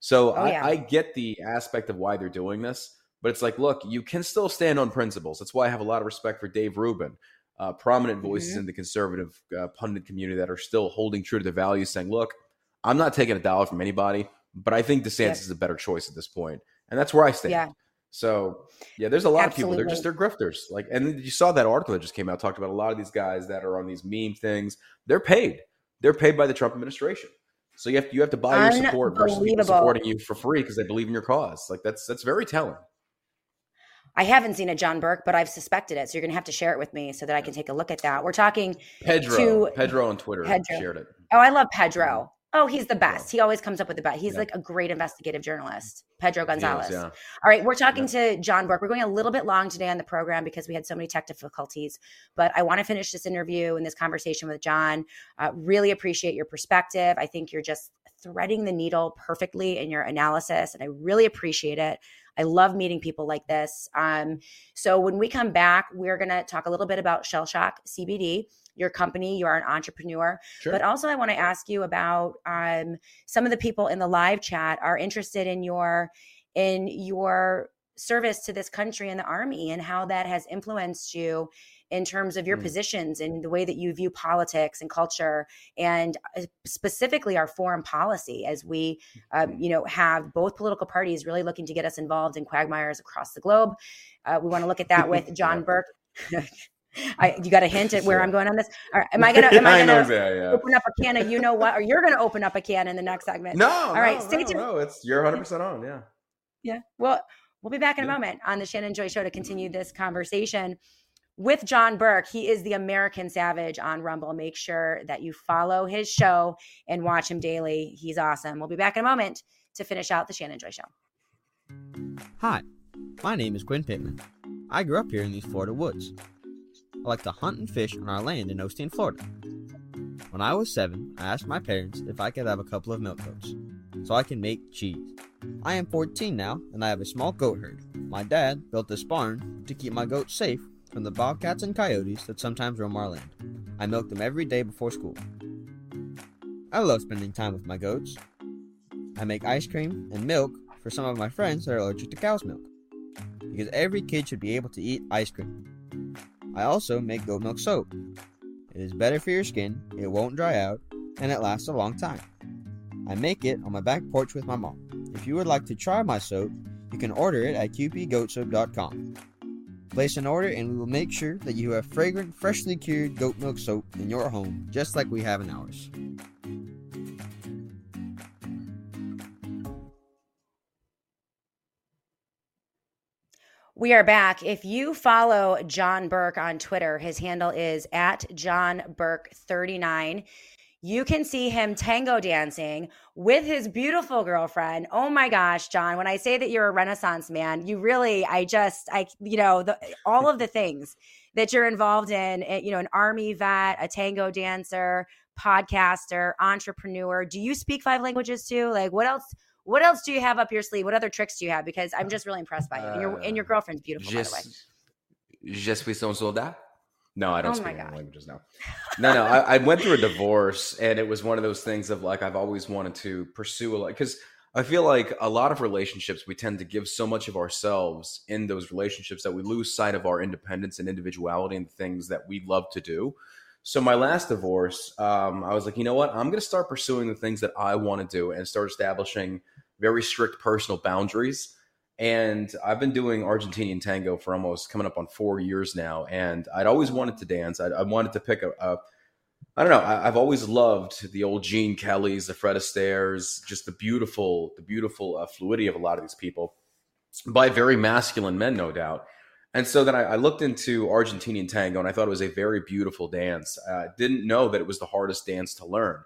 So Oh, I, yeah. I get the aspect of why they're doing this, but it's like, look, you can still stand on principles. That's why I have a lot of respect for Dave Rubin, uh, prominent voices Mm-hmm. in the conservative uh, pundit community that are still holding true to their values, saying, look, I'm not taking a dollar from anybody, but I think DeSantis Yep. is a better choice at this point, and that's where I stand. Yeah. So yeah, there's a lot of people. They're just they're grifters. Like, and you saw that article that just came out talked about a lot of these guys that are on these meme things. They're paid. They're paid by the Trump administration. So you have to, you have to buy your support versus people supporting you for free because they believe in your cause. Like that's that's very telling. I haven't seen a John Burk, but I've suspected it. So you're going to have to share it with me so that I can take a look at that. We're talking Pedro to Pedro on Twitter Pedro. shared it. Oh, I love Pedro. Mm-hmm. Oh, he's the best. He always comes up with the best. He's like a great investigative journalist, Pedro He is, Gonzalez. yeah. All right, we're talking to John Burk. We're going a little bit long today on the program because we had so many tech difficulties, but I want to finish this interview and this conversation with John. Uh, really appreciate your perspective. I think you're just threading the needle perfectly in your analysis, and I really appreciate it. I love meeting people like this. Um, so when we come back, we're going to talk a little bit about Shell Shock CBD. Your company, you are an entrepreneur, Sure. but also I want to ask you about um, some of the people in the live chat are interested in your in your service to this country and the army and how that has influenced you in terms of your Mm. positions and the way that you view politics and culture and uh, specifically our foreign policy as we um, you know have both political parties really looking to get us involved in quagmires across the globe. Uh, we want to look at that with (laughs) john burk (laughs) I, you got a hint at (laughs) where I'm going on this. All right, am I gonna? (laughs) Am I I know gonna exactly, yeah. open up a can of you know what, or you're gonna open up a can in the next segment? No, All right, no, stay no, tuned. no, it's you're 100 percent on. Yeah. Yeah. Well, we'll be back in a Yeah. moment on the Shannon Joy Show to continue this conversation with John Burk. He is the American Savage on Rumble. Make sure that you follow his show and watch him daily. He's awesome. We'll be back in a moment to finish out the Shannon Joy Show. Hi, my name is Quinn Pittman. I grew up here in these Florida woods. I like to hunt and fish on our land in Osteen, Florida. When I was seven, I asked my parents if I could have a couple of milk goats so I can make cheese. I am 14 now and I have a small goat herd. My dad built this barn to keep my goats safe from the bobcats and coyotes that sometimes roam our land. I milk them every day before school. I love spending time with my goats. I make ice cream and milk for some of my friends that are allergic to cow's milk. Because every kid should be able to eat ice cream. I also make goat milk soap. It is better for your skin, it won't dry out, and it lasts a long time. I make it on my back porch with my mom. If you would like to try my soap, you can order it at qpgoatsoap.com. Place an order and we will make sure that you have fragrant, freshly cured goat milk soap in your home, just like we have in ours. We are back. If you follow John Burk on Twitter, his handle is at John Burk 39. you can see him tango dancing with his beautiful girlfriend. Oh my gosh, John, when I say that you're a renaissance man, you really I just I you know, the, all of the things that you're involved in, eh, you know, an army vet, a tango dancer, podcaster, entrepreneur. Do you speak five languages too? Like what else what else do you have up your sleeve? What other tricks do you have? Because I'm just really impressed by you. And your and your uh, girlfriend's beautiful, just, by the way. Je suis son soldat. No, I don't Oh speak any languages now. No, no, I, I went through a divorce, and it was one of those things of like I've always wanted to pursue a lot. because I feel like a lot of relationships we tend to give so much of ourselves in those relationships that we lose sight of our independence and individuality and things that we love to do. So my last divorce, um, I was like, you know what? I'm going to start pursuing the things that I want to do and start establishing very strict personal boundaries. And I've been doing Argentinian tango for almost coming up on four years now. And I'd always wanted to dance. I, I wanted to pick a, a I don't know. I, I've always loved the old Gene Kellys, the Fred Astaire's, just the beautiful, the beautiful uh, fluidity of a lot of these people by very masculine men, no doubt. And so then I, I looked into Argentinian tango, and I thought it was a very beautiful dance. I didn't know that it was the hardest dance to learn.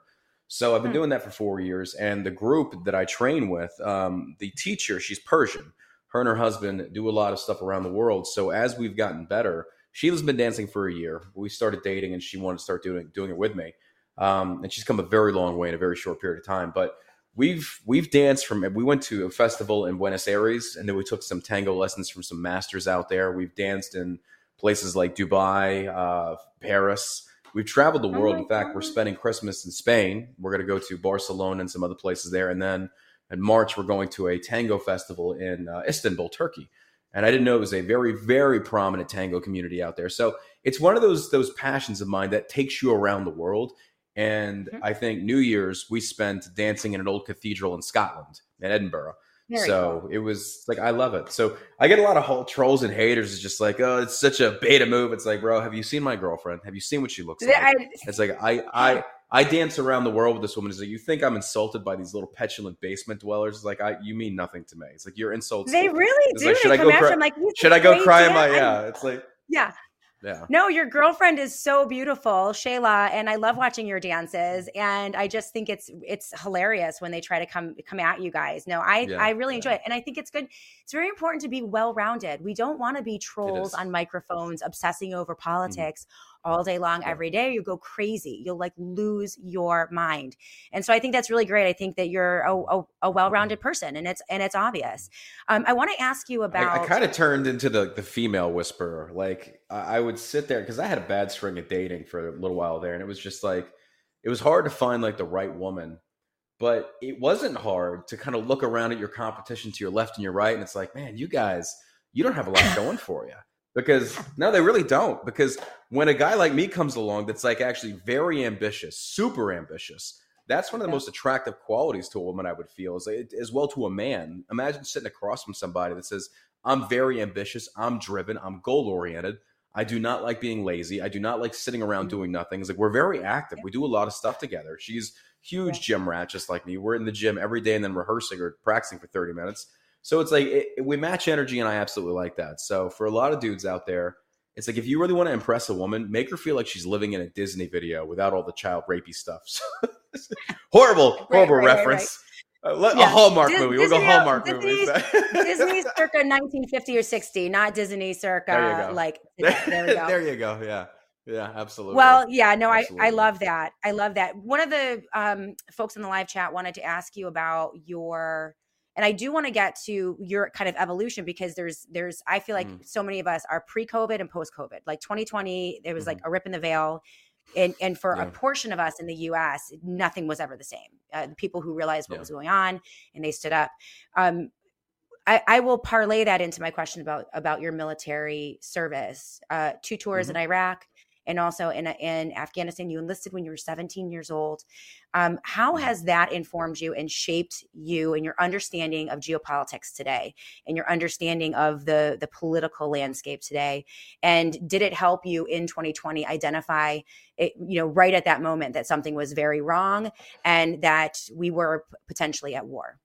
So I've been Hmm. doing that for four years, and the group that I train with, um, the teacher, she's Persian. Her and her husband do a lot of stuff around the world. So as we've gotten better, Sheila's been dancing for a year. We started dating, and she wanted to start doing doing it with me. Um, and she's come a very long way in a very short period of time. But we've we've danced from we went to a festival in Buenos Aires, and then we took some tango lessons from some masters out there. We've danced in places like Dubai, uh, Paris. We've traveled the Oh world. my in fact, we're spending Christmas in Spain. We're going to go to Barcelona and some other places there, and then in March we're going to a tango festival in uh, Istanbul, Turkey. And I didn't know it was a very, very prominent tango community out there. So it's one of those those passions of mine that takes you around the world. And Mhm. I think New Year's we spent dancing in an old cathedral in Scotland, in Edinburgh. Very so cool. it was like I love it. So I get a lot of whole trolls and haters. It's just like, oh, it's such a beta move. It's like, bro, have you seen my girlfriend? Have you seen what she looks like? I- It's like I I I dance around the world with this woman. It's like you think I'm insulted by these little petulant basement dwellers? It's like I you mean nothing to me. It's like your insults. They really do. like, should they I go cry? like, should I go cry in my dad." yeah? It's like Yeah. Yeah. No, your girlfriend is so beautiful, Shayla, and I love watching your dances. And I just think it's it's hilarious when they try to come come at you guys. No, I Yeah, I really yeah. enjoy it, and I think it's good. It's very important to be well rounded. We don't want to be trolls. Mm-hmm. on microphones, obsessing over politics all day long, every day. You go crazy. You'll like lose your mind. And so I think that's really great. I think that you're a, a, a well rounded person, and it's and it's obvious. Um, I want to ask you about. I, I kind of turned into the the female whisperer. Like I, I would sit there because I had a bad string of dating for a little while there, and it was just like it was hard to find like the right woman. But it wasn't hard to kind of look around at your competition to your left and your right, and it's like, man, you guys, you don't have a lot going (laughs) for you. Because no, they really don't. Because when a guy like me comes along that's like actually very ambitious, super ambitious, that's one of the Yeah. most attractive qualities to a woman I would feel is like, as well to a man. Imagine sitting across from somebody that says, I'm very ambitious, I'm driven, I'm goal oriented. I do not like being lazy. I do not like sitting around mm-hmm. doing nothing. It's like we're very active. We do a lot of stuff together. She's huge gym rat, just like me. We're in the gym every day and then rehearsing or practicing for 30 minutes. So it's like it- we match energy, and I absolutely like that. So for a lot of dudes out there, it's like if you really want to impress a woman, make her feel like she's living in a Disney video without all the child rapey stuff. (laughs) horrible, Right, horrible right, right, reference. Uh, let- Yeah. A Hallmark Dis- movie. We'll go Hallmark Disney's- movies. (laughs) Disney circa 1950 or 60, not Disney circa There you go. like (laughs) there we go. there you go. Yeah. Yeah, absolutely. Well, yeah, no, I, I love that. I love that. One of the um, folks in the live chat wanted to ask you about your, and I do want to get to your kind of evolution because there's, there's, I feel like Mm. so many of us are pre-COVID and post-COVID. Like 2020, there was like Mhm. a rip in the veil. And, and for a portion of us in the US, nothing was ever the same. Uh, the people who realized what Yeah. was going on and they stood up. Um, I, I will parlay that into my question about about your military service. Uh, two tours Mm-hmm. in Iraq and also in in Afghanistan. You enlisted when you were 17 years old. Um, how has that informed you and shaped you and your understanding of geopolitics today, and your understanding of the the political landscape today? And did it help you in 2020 identify, it, you know, right at that moment that something was very wrong and that we were potentially at war?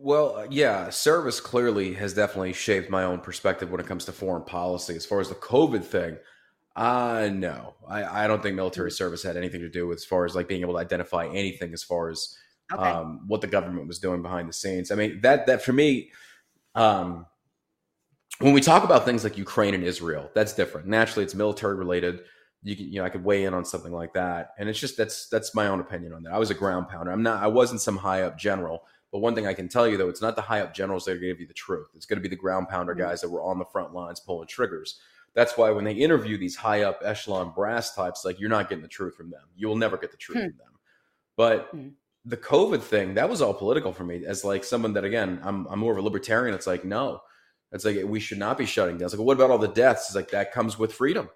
Well, uh, yeah, service clearly has definitely shaped my own perspective when it comes to foreign policy. As far as the COVID thing, Uh no, I, I don't think military service had anything to do with as far as like being able to identify anything as far as Okay. um, what the government was doing behind the scenes. I mean that that for me, um, when we talk about things like Ukraine and Israel, that's different. Naturally, it's military related. You can, you know, I could weigh in on something like that, and it's just that's that's my own opinion on that. I was a ground pounder. I'm not. I wasn't some high up general. But one thing I can tell you though, it's not the high up generals that are going to give you the truth. It's going to be the ground pounder guys that were on the front lines pulling triggers. That's why when they interview these high up echelon brass types, like you're not getting the truth from them. You will never get the truth Hmm. from them. But the COVID thing, that was all political for me. As like someone that again, I'm I'm more of a libertarian. It's like no, it's like we should not be shutting down. It's like what about all the deaths? It's like that comes with freedom.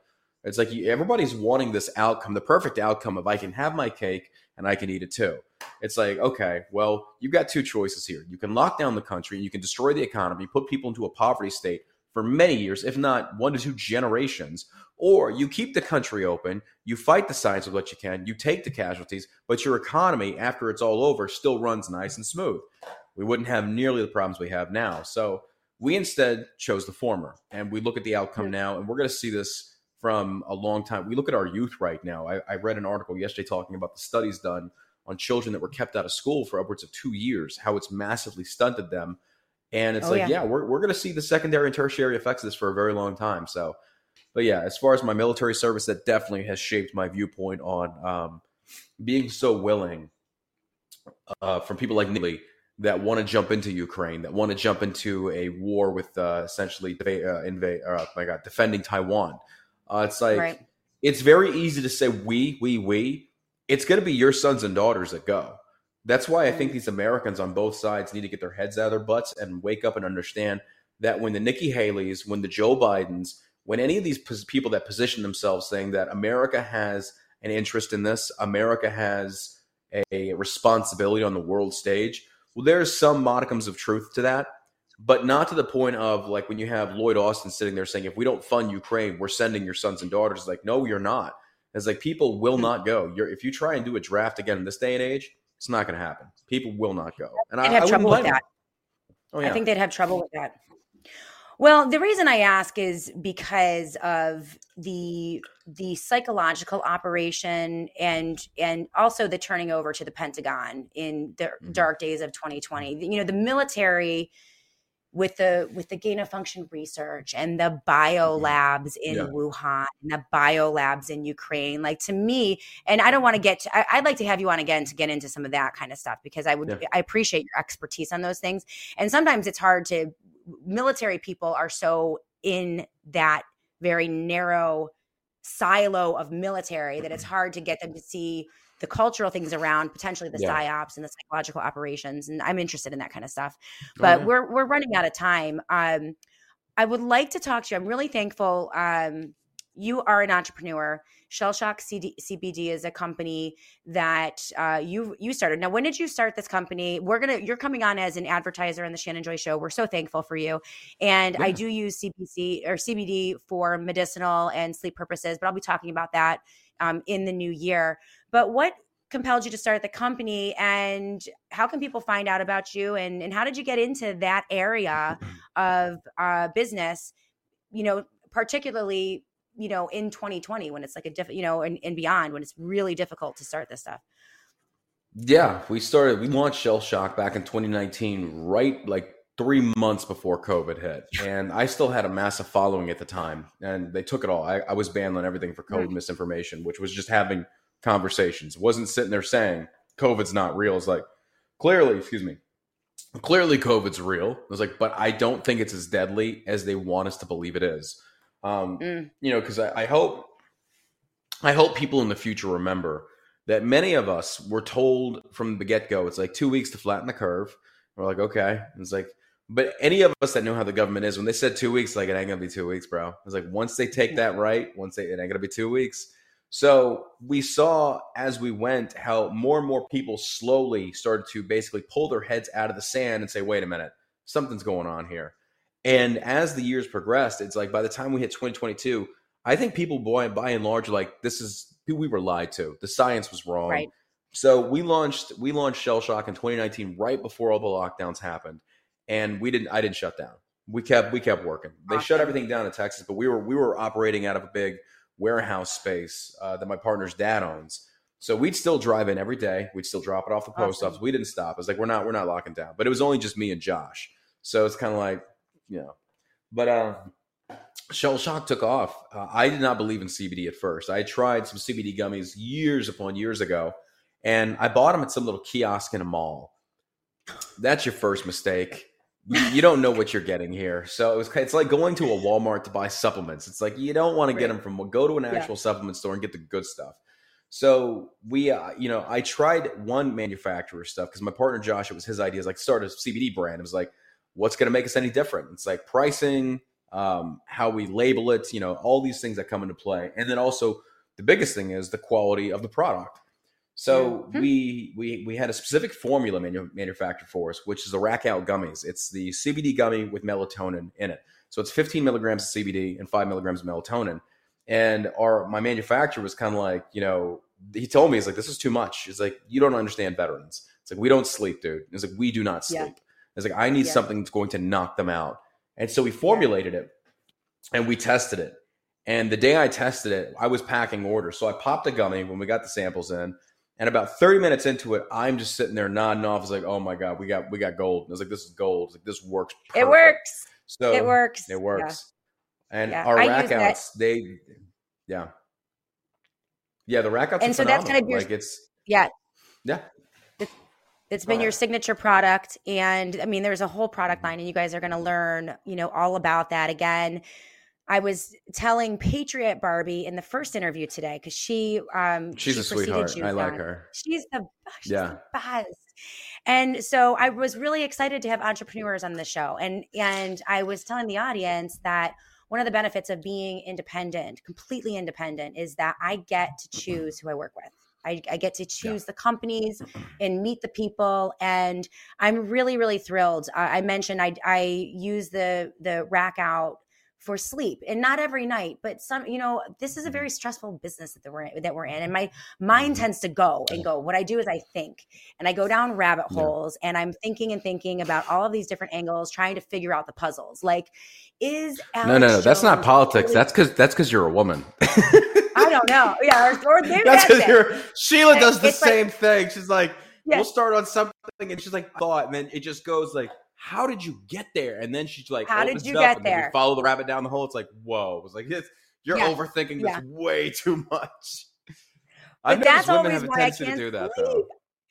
It's like everybody's wanting this outcome, the perfect outcome of I can have my cake and I can eat it too. It's like okay, well you've got two choices here. You can lock down the country, you can destroy the economy, put people into a poverty state for many years, if not one to two generations, or you keep the country open, you fight the science with what you can, you take the casualties, but your economy, after it's all over, still runs nice and smooth. We wouldn't have nearly the problems we have now. So we instead chose the former. And we look at the outcome now, and we're going to see this from a long time. We look at our youth right now. I, I read an article yesterday talking about the studies done on children that were kept out of school for upwards of two years, how it's massively stunted them. And it's Oh, like, yeah. yeah, we're, we're going to see the secondary and tertiary effects of this for a very long time. So, but yeah, as far as my military service, that definitely has shaped my viewpoint on um, being so willing uh, from people like Neely that want to jump into Ukraine, that want to jump into a war with uh, essentially uh, invade, uh, my God, defending Taiwan. Uh, it's like Right. it's very easy to say we, we, we. It's going to be your sons and daughters that go. That's why I think these Americans on both sides need to get their heads out of their butts and wake up and understand that when the Nikki Haley's, when the Joe Bidens, when any of these pos- people that position themselves saying that America has an interest in this, America has a responsibility on the world stage, well, there's some modicums of truth to that, but not to the point of like when you have Lloyd Austin sitting there saying, if we don't fund Ukraine, we're sending your sons and daughters. Like, no, you're not. It's like people will not go. You're, if you try and do a draft again in this day and age, it's not going to happen. People will not go. And They'd I, have I trouble with that. Oh, yeah. I think they'd have trouble with that. Well, the reason I ask is because of the the psychological operation and and also the turning over to the Pentagon in the Mm-hmm. dark days of 2020. You know, the military with the with the gain of function research and the bio mm-hmm. labs in Yeah. Wuhan and the bio labs in Ukraine. Like to me, and I don't want to get to, I, I'd like to have you on again to get into some of that kind of stuff because I would Yeah. I appreciate your expertise on those things. And sometimes it's hard to military people are so in that very narrow silo of military that it's mm-hmm. hard to get them to see the cultural things around potentially the Yeah. psyops and the psychological operations and i'm interested in that kind of stuff Oh, but yeah. we're we're running out of time. Um i would like to talk to you. I'm really thankful um you are an entrepreneur. Shell shock CD, cbd is a company that uh, you you started. Now when did you start this company? We're gonna you're coming on as an advertiser in the shannon joy show. We're so thankful for you. And i do use cbc or cbd for medicinal and sleep purposes but i'll be talking about that um, in the new year but what compelled you to start the company and how can people find out about you and, and how did you get into that area (clears throat) of uh, business you know particularly you know in 2020 when it's like a different you know and, and beyond when it's really difficult to start this stuff Yeah, we started. We launched Shell Shock back in 2019, right like three months before COVID hit, and I still had a massive following at the time. And they took it all. I, I was banned on everything for COVID Right. misinformation, which was just having conversations. Wasn't sitting there saying COVID's not real. It's like clearly, excuse me, clearly COVID's real. I was like, but I don't think it's as deadly as they want us to believe it is. Um, You know, because I, I hope I hope people in the future remember that many of us were told from the get go, it's like two weeks to flatten the curve. We're like, okay. And it's like, but any of us that know how the government is, when they said two weeks, like it ain't gonna be two weeks, bro. It's like once they take that right, once they it ain't gonna be two weeks. So we saw as we went how more and more people slowly started to basically pull their heads out of the sand and say, wait a minute, something's going on here. And as the years progressed, it's like by the time we hit 2022, I think people by, by and large like this is who we were lied to. The science was wrong. Right. So we launched we launched Shell Shock in 2019 right before all the lockdowns happened, and we didn't I didn't shut down. We kept we kept working. They shut everything down in Texas, but we were we were operating out of a big warehouse space uh, that my partner's dad owns. So we'd still drive in every day. We'd still drop it off the post Awesome. office. We didn't stop. I was like, we're not, we're not locking down. But it was only just me and Josh. So it's kind of like, you know. But uh, Shell Shock took off. Uh, I did not believe in CBD at first. I tried some CBD gummies years upon years ago, and I bought them at some little kiosk in a mall. That's your first mistake. You, don't know what you're getting here. So it was, it's like going to a Walmart to buy supplements. It's like you don't want to get them from go to an Yeah. actual supplement store and get the good stuff. So we, uh, you know, I tried one manufacturer stuff because my partner Josh, it was his idea. Is like start a CBD brand. It was like, what's going to make us any different? It's like pricing, um, how we label it, you know, all these things that come into play, and then also the biggest thing is the quality of the product. So Mhm. we we we had a specific formula manu- manufactured for us, which is the Rack Out gummies. It's the CBD gummy with melatonin in it. So it's 15 milligrams of CBD and five milligrams of melatonin. And our my manufacturer was kind of like, you know, he told me he's like, this is too much. He's like, you don't understand veterans. It's like we don't sleep, dude. It's like we do not sleep. Yeah. It's like I need Yeah. something that's going to knock them out. And so we formulated it and we tested it. And the day I tested it, I was packing orders. So I popped a gummy when we got the samples in. And about 30 minutes into it, I'm just sitting there nodding off. I was like, oh my God, we got we got gold. I was like, this is gold. Like, this works. It works. So It works. It works. And Yeah. our I rack use that- they yeah. Yeah, the rack outs And so that's kind of your- like it's Yeah. yeah. It's been Go your signature product. And I mean, there's a whole product line, and you guys are going to learn, you know, all about that again. I was telling Patriot Barbie in the first interview today because she, um, She's she a sweetheart. I like her. She's the she's Yeah. the best. And so I was really excited to have entrepreneurs on the show. And and I was telling the audience that one of the benefits of being independent, completely independent, is that I get to choose who I work with. I, I get to choose the companies and meet the people, and I'm really, really thrilled. I, I mentioned I, I use the the rack out for sleep, and not every night, but some. You know, this is a very mm-hmm. stressful business that we're in, that we're in, and my mind mm-hmm. tends to go and go. What I do is I think, and I go down rabbit Yeah. holes, and I'm thinking and thinking about all of these different angles, trying to figure out the puzzles. Like, is No, Alex no, no. That's not politics. really- That's because that's because you're a woman. I don't know. Yeah, or, or (laughs) maybe That's because you're Sheila does the It's like- same thing. She's like, Yeah. we'll start on something, and she's like, thought, and then it just goes like, how did you get there? And then she's like, How did you get there? follow the rabbit down the hole. It's like, whoa. It was like, it's, you're Yeah. overthinking this Yeah. way too much. (laughs) But I've that's women always have a why I tendency to do that, sleep. though.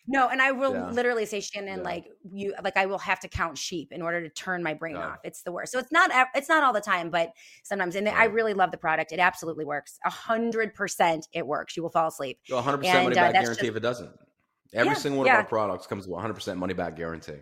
No, and I will Yeah. literally say, Shannon, Yeah. like you, like I will have to count sheep in order to turn my brain No. off. It's the worst. So it's not, it's not all the time, but sometimes. And I really love the product. It absolutely works. A hundred percent, it works. You will fall asleep. So 100% money uh, back that's guarantee just- if it doesn't. Every Yeah, single one of our products comes with 100% money back guarantee.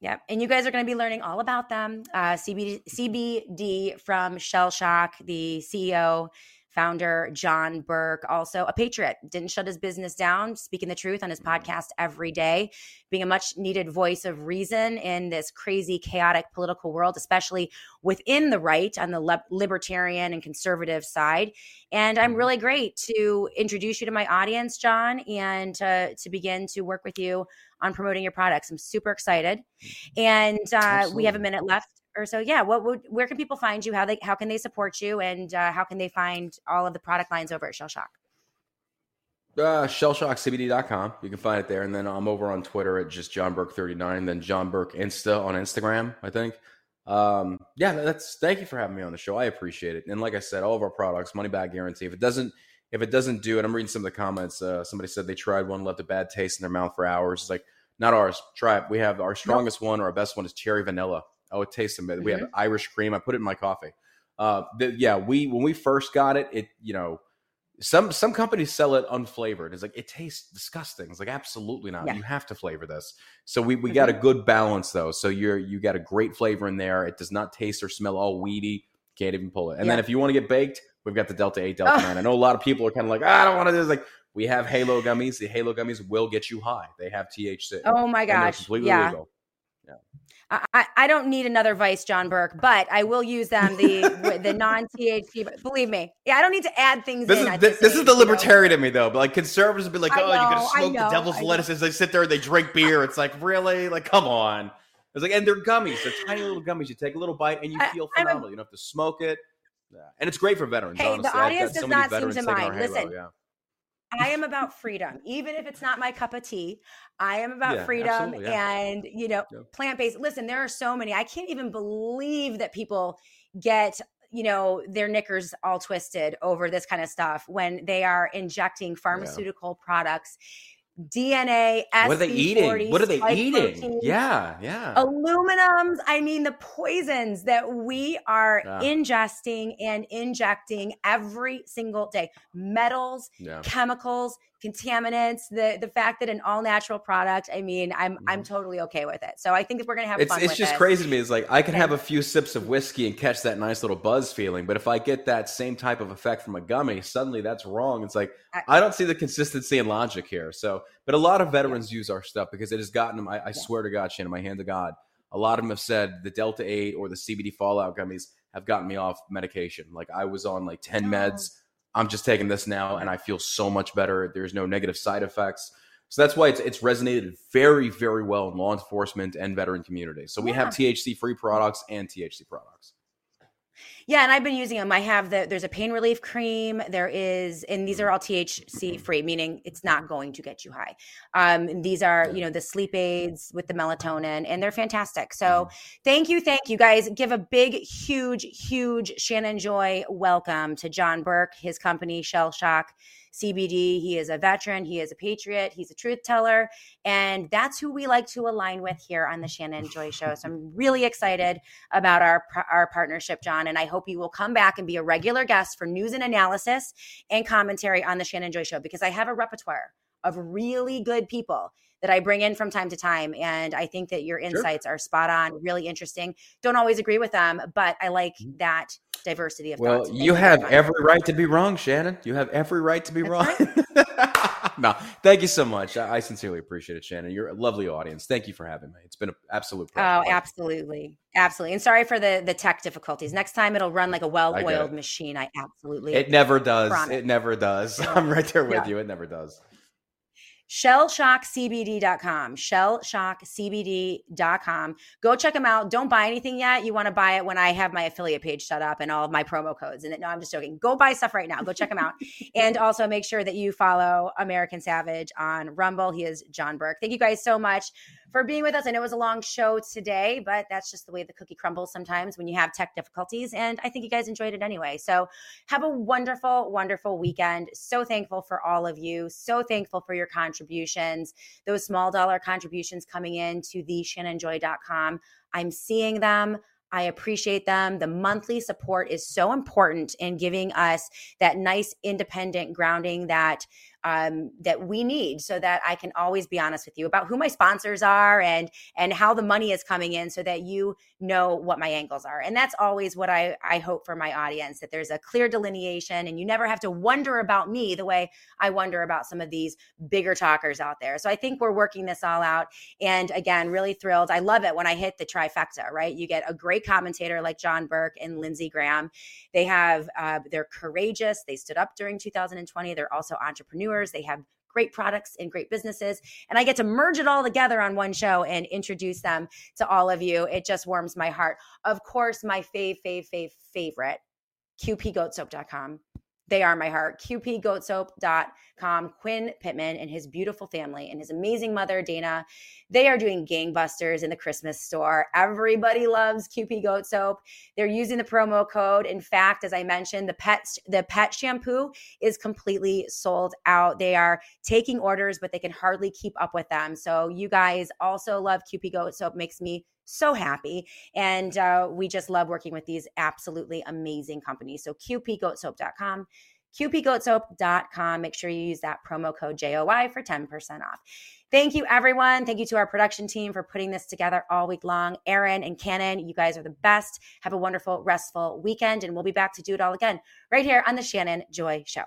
Yep. And you guys are going to be learning all about them. Uh, CBD, CBD from Shell Shock, the CEO, founder, John Burk, also a patriot, didn't shut his business down, speaking the truth on his podcast every day, being a much needed voice of reason in this crazy, chaotic political world, especially within the right on the lib- libertarian and conservative side. And I'm really great to introduce you to my audience, John, and to, to begin to work with you on promoting your products. I'm super excited. And uh, we have a minute left or so. Yeah. What would, where can people find you? How they, how can they support you? And uh, how can they find all of the product lines over at Shell Shock? Uh, shellshockcbd.com. You can find it there. And then I'm over on Twitter at just John Burk39, then John Burk Insta on Instagram, I think. Um, yeah, that's thank you for having me on the show. I appreciate it. And like I said, all of our products, money back guarantee. If it doesn't, if it doesn't do it, I'm reading some of the comments. Uh, somebody said they tried one, left a bad taste in their mouth for hours. It's like, not ours. Try it. We have our strongest one or our best one is cherry vanilla. Oh, it tastes amazing. We have Irish cream. I put it in my coffee. Uh, the, yeah, we when we first got it, it you know, some some companies sell it unflavored. It's like it tastes disgusting. It's like absolutely not. Yeah. You have to flavor this. So we we got a good balance though. So you're you got a great flavor in there. It does not taste or smell all weedy. Can't even pull it. And then if you want to get baked, we've got the Delta Eight Delta Oh. Nine. I know a lot of people are kind of like, "Ah, I don't want to do this. Like we have Halo gummies. The Halo gummies will get you high. They have THC. Oh my gosh. completely Yeah. legal. I, I- I don't need another vice, John Burk, but I will use them the the non THC. Believe me, yeah, I don't need to add things This in. is this, this, is the know? libertarian in me though. But like conservatives would be like, I "Oh, you're gonna know, smoke the devil's I know. lettuce." As they sit there and they drink beer, it's like really, like come on. It's like, and they're gummies. They're tiny little gummies. You take a little bite and you I- feel I'm a- phenomenal. you don't have to smoke it. Yeah. And it's great for veterans. Hey, honestly. the audience does so not seem to mind. halo, Listen, yeah. I am about freedom, even if it's not my cup of tea. I am about Yeah, freedom yeah. and you know Yeah. plant based. Listen, there are so many. I can't even believe that people get you know their knickers all twisted over this kind of stuff when they are injecting pharmaceutical products, DNA, What are they SV40, eating? What are they eating? protein, Yeah, yeah. aluminums i mean the poisons that we are Yeah. ingesting and injecting every single day metals Yeah. chemicals contaminants the the fact that an all natural product i mean i'm i'm totally okay with it so i think we're gonna have Mm-hmm. It's fun it's just it, crazy to me. It's like I can have a few sips of whiskey and catch that nice little buzz feeling, but if I get that same type of effect from a gummy, suddenly that's wrong. It's like I- I don't see the consistency and logic here. So, but a lot of veterans use our stuff because it has gotten them. I, I swear to God, Shannon, my hand to God, a lot of them have said the Delta Eight or the CBD Fallout gummies have gotten me off medication. Like I was on like ten meds. I'm just taking this now, and I feel so much better. There's no negative side effects. So that's why it's it's resonated very, very well in law enforcement and veteran community. So we have THC free products and THC products. Yeah, and I've been using them. I have the there's a pain relief cream. There is, and these are all THC free, meaning it's not going to get you high. Um, these are you know the sleep aids with the melatonin, and they're fantastic. So thank you, thank you guys. Give a big, huge, huge Shannon Joy welcome to John Burk, his company Shell Shock. CBD. He is a veteran. He is a patriot. He's a truth teller. And that's who we like to align with here on the Shannon Joy Show. So I'm really excited about our, our partnership, John. And I hope you will come back and be a regular guest for news and analysis and commentary on the Shannon Joy Show because I have a repertoire of really good people that I bring in from time to time. And I think that your insights are spot on, really interesting. Don't always agree with them, but I like mm-hmm. that diversity of Well, thoughts. Thank you have every right to be wrong, Shannon. You have every right to be wrong. (laughs) (laughs) no, thank you so much. I, I sincerely appreciate it, Shannon. You're a lovely audience. Thank you for having me. It's been an absolute oh, pleasure. Oh, absolutely. Absolutely. And sorry for the the tech difficulties. Next time it'll run like a well-oiled machine. I absolutely It never does. promise. It never does. (laughs) I'm right there with Yeah. you. It never does. shellshockcbd.com shellshockcbd.com go check them out. Don't buy anything yet. You want to buy it when i have my affiliate page set up and all of my promo codes and no i'm just joking. Go buy stuff right now. Go check them out. (laughs) And also make sure that you follow american savage on rumble. He is john burk. Thank you guys so much for being with us. I know it was a long show today but that's just the way the cookie crumbles sometimes when you have tech difficulties and i think you guys enjoyed it anyway. So have a wonderful wonderful weekend. So thankful for all of you. So thankful for your contributions those small dollar contributions coming in to the shannonjoy.com i'm seeing them I appreciate them. The monthly support is so important in giving us that nice independent grounding that um, that we need, so that I can always be honest with you about who my sponsors are and and how the money is coming in, so that you know what my angles are. And that's always what I I hope for my audience that there's a clear delineation, and you never have to wonder about me the way I wonder about some of these bigger talkers out there. So I think we're working this all out. And again, really thrilled. I love it when I hit the trifecta, right? You get a great commentator like John Burk and Lindsey Graham. They have, uh, they're courageous. They stood up during 2020. They're also entrepreneurs. They have great products and great businesses. And I get to merge it all together on one show and introduce them to all of you. It just warms my heart. Of course, my fave, fave, fave, favorite, qpgoatsoap.com. They are my heart. QPGoatSoap.com. Quinn Pittman and his beautiful family and his amazing mother, Dana. They are doing gangbusters in the Christmas store. Everybody loves QP Goat Soap. They're using the promo code. In fact, as I mentioned, the pet the pet shampoo is completely sold out. They are taking orders, but they can hardly keep up with them. So you guys also love QP Goat Soap. Makes me so happy. And uh, we just love working with these absolutely amazing companies. So qpgoatsoap.com, qpgoatsoap.com. Make sure you use that promo code JOY for 10% off. Thank you, everyone. Thank you to our production team for putting this together all week long. Aaron and Cannon, you guys are the best. Have a wonderful, restful weekend, and we'll be back to do it all again right here on the Shannon Joy Show.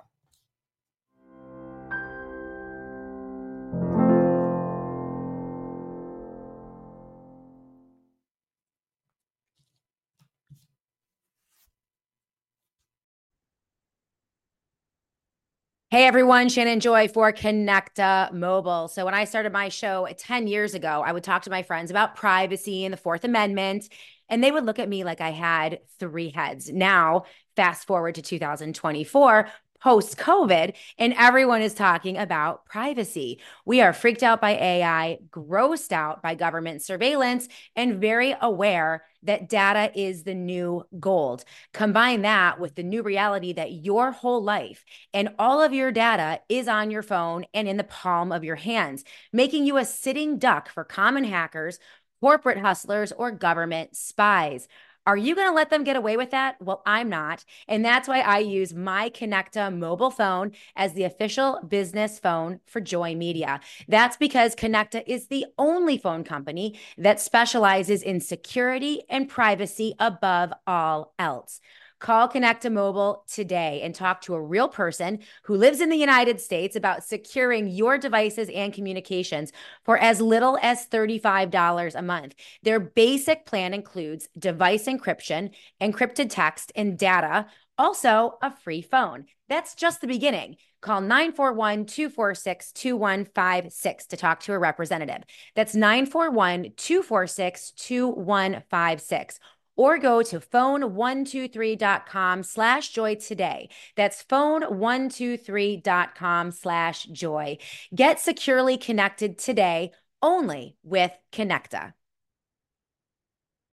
Hey everyone, Shannon Joy for Connecta Mobile. So when I started my show 10 years ago, I would talk to my friends about privacy and the Fourth Amendment. and they would look at me like I had three heads. Now, fast forward to 2024, post COVID, and everyone is talking about privacy. We are freaked out by AI, grossed out by government surveillance, and very aware that data is the new gold. Combine that with the new reality that your whole life and all of your data is on your phone and in the palm of your hands, making you a sitting duck for common hackers, corporate hustlers, or government spies. Are you going to let them get away with that? Well, I'm not. And that's why I use my Connecta mobile phone as the official business phone for Joy Media. That's because Connecta is the only phone company that specializes in security and privacy above all else. Call Konecta Mobile today and talk to a real person who lives in the United States about securing your devices and communications for as little as $35 a month. Their basic plan includes device encryption, encrypted text, and data, also a free phone. That's just the beginning. Call 941 246 2156 to talk to a representative. That's 941 246 2156 or go to phone123.com slash joy today. That's phone123.com slash joy. Get securely connected today only with Konecta.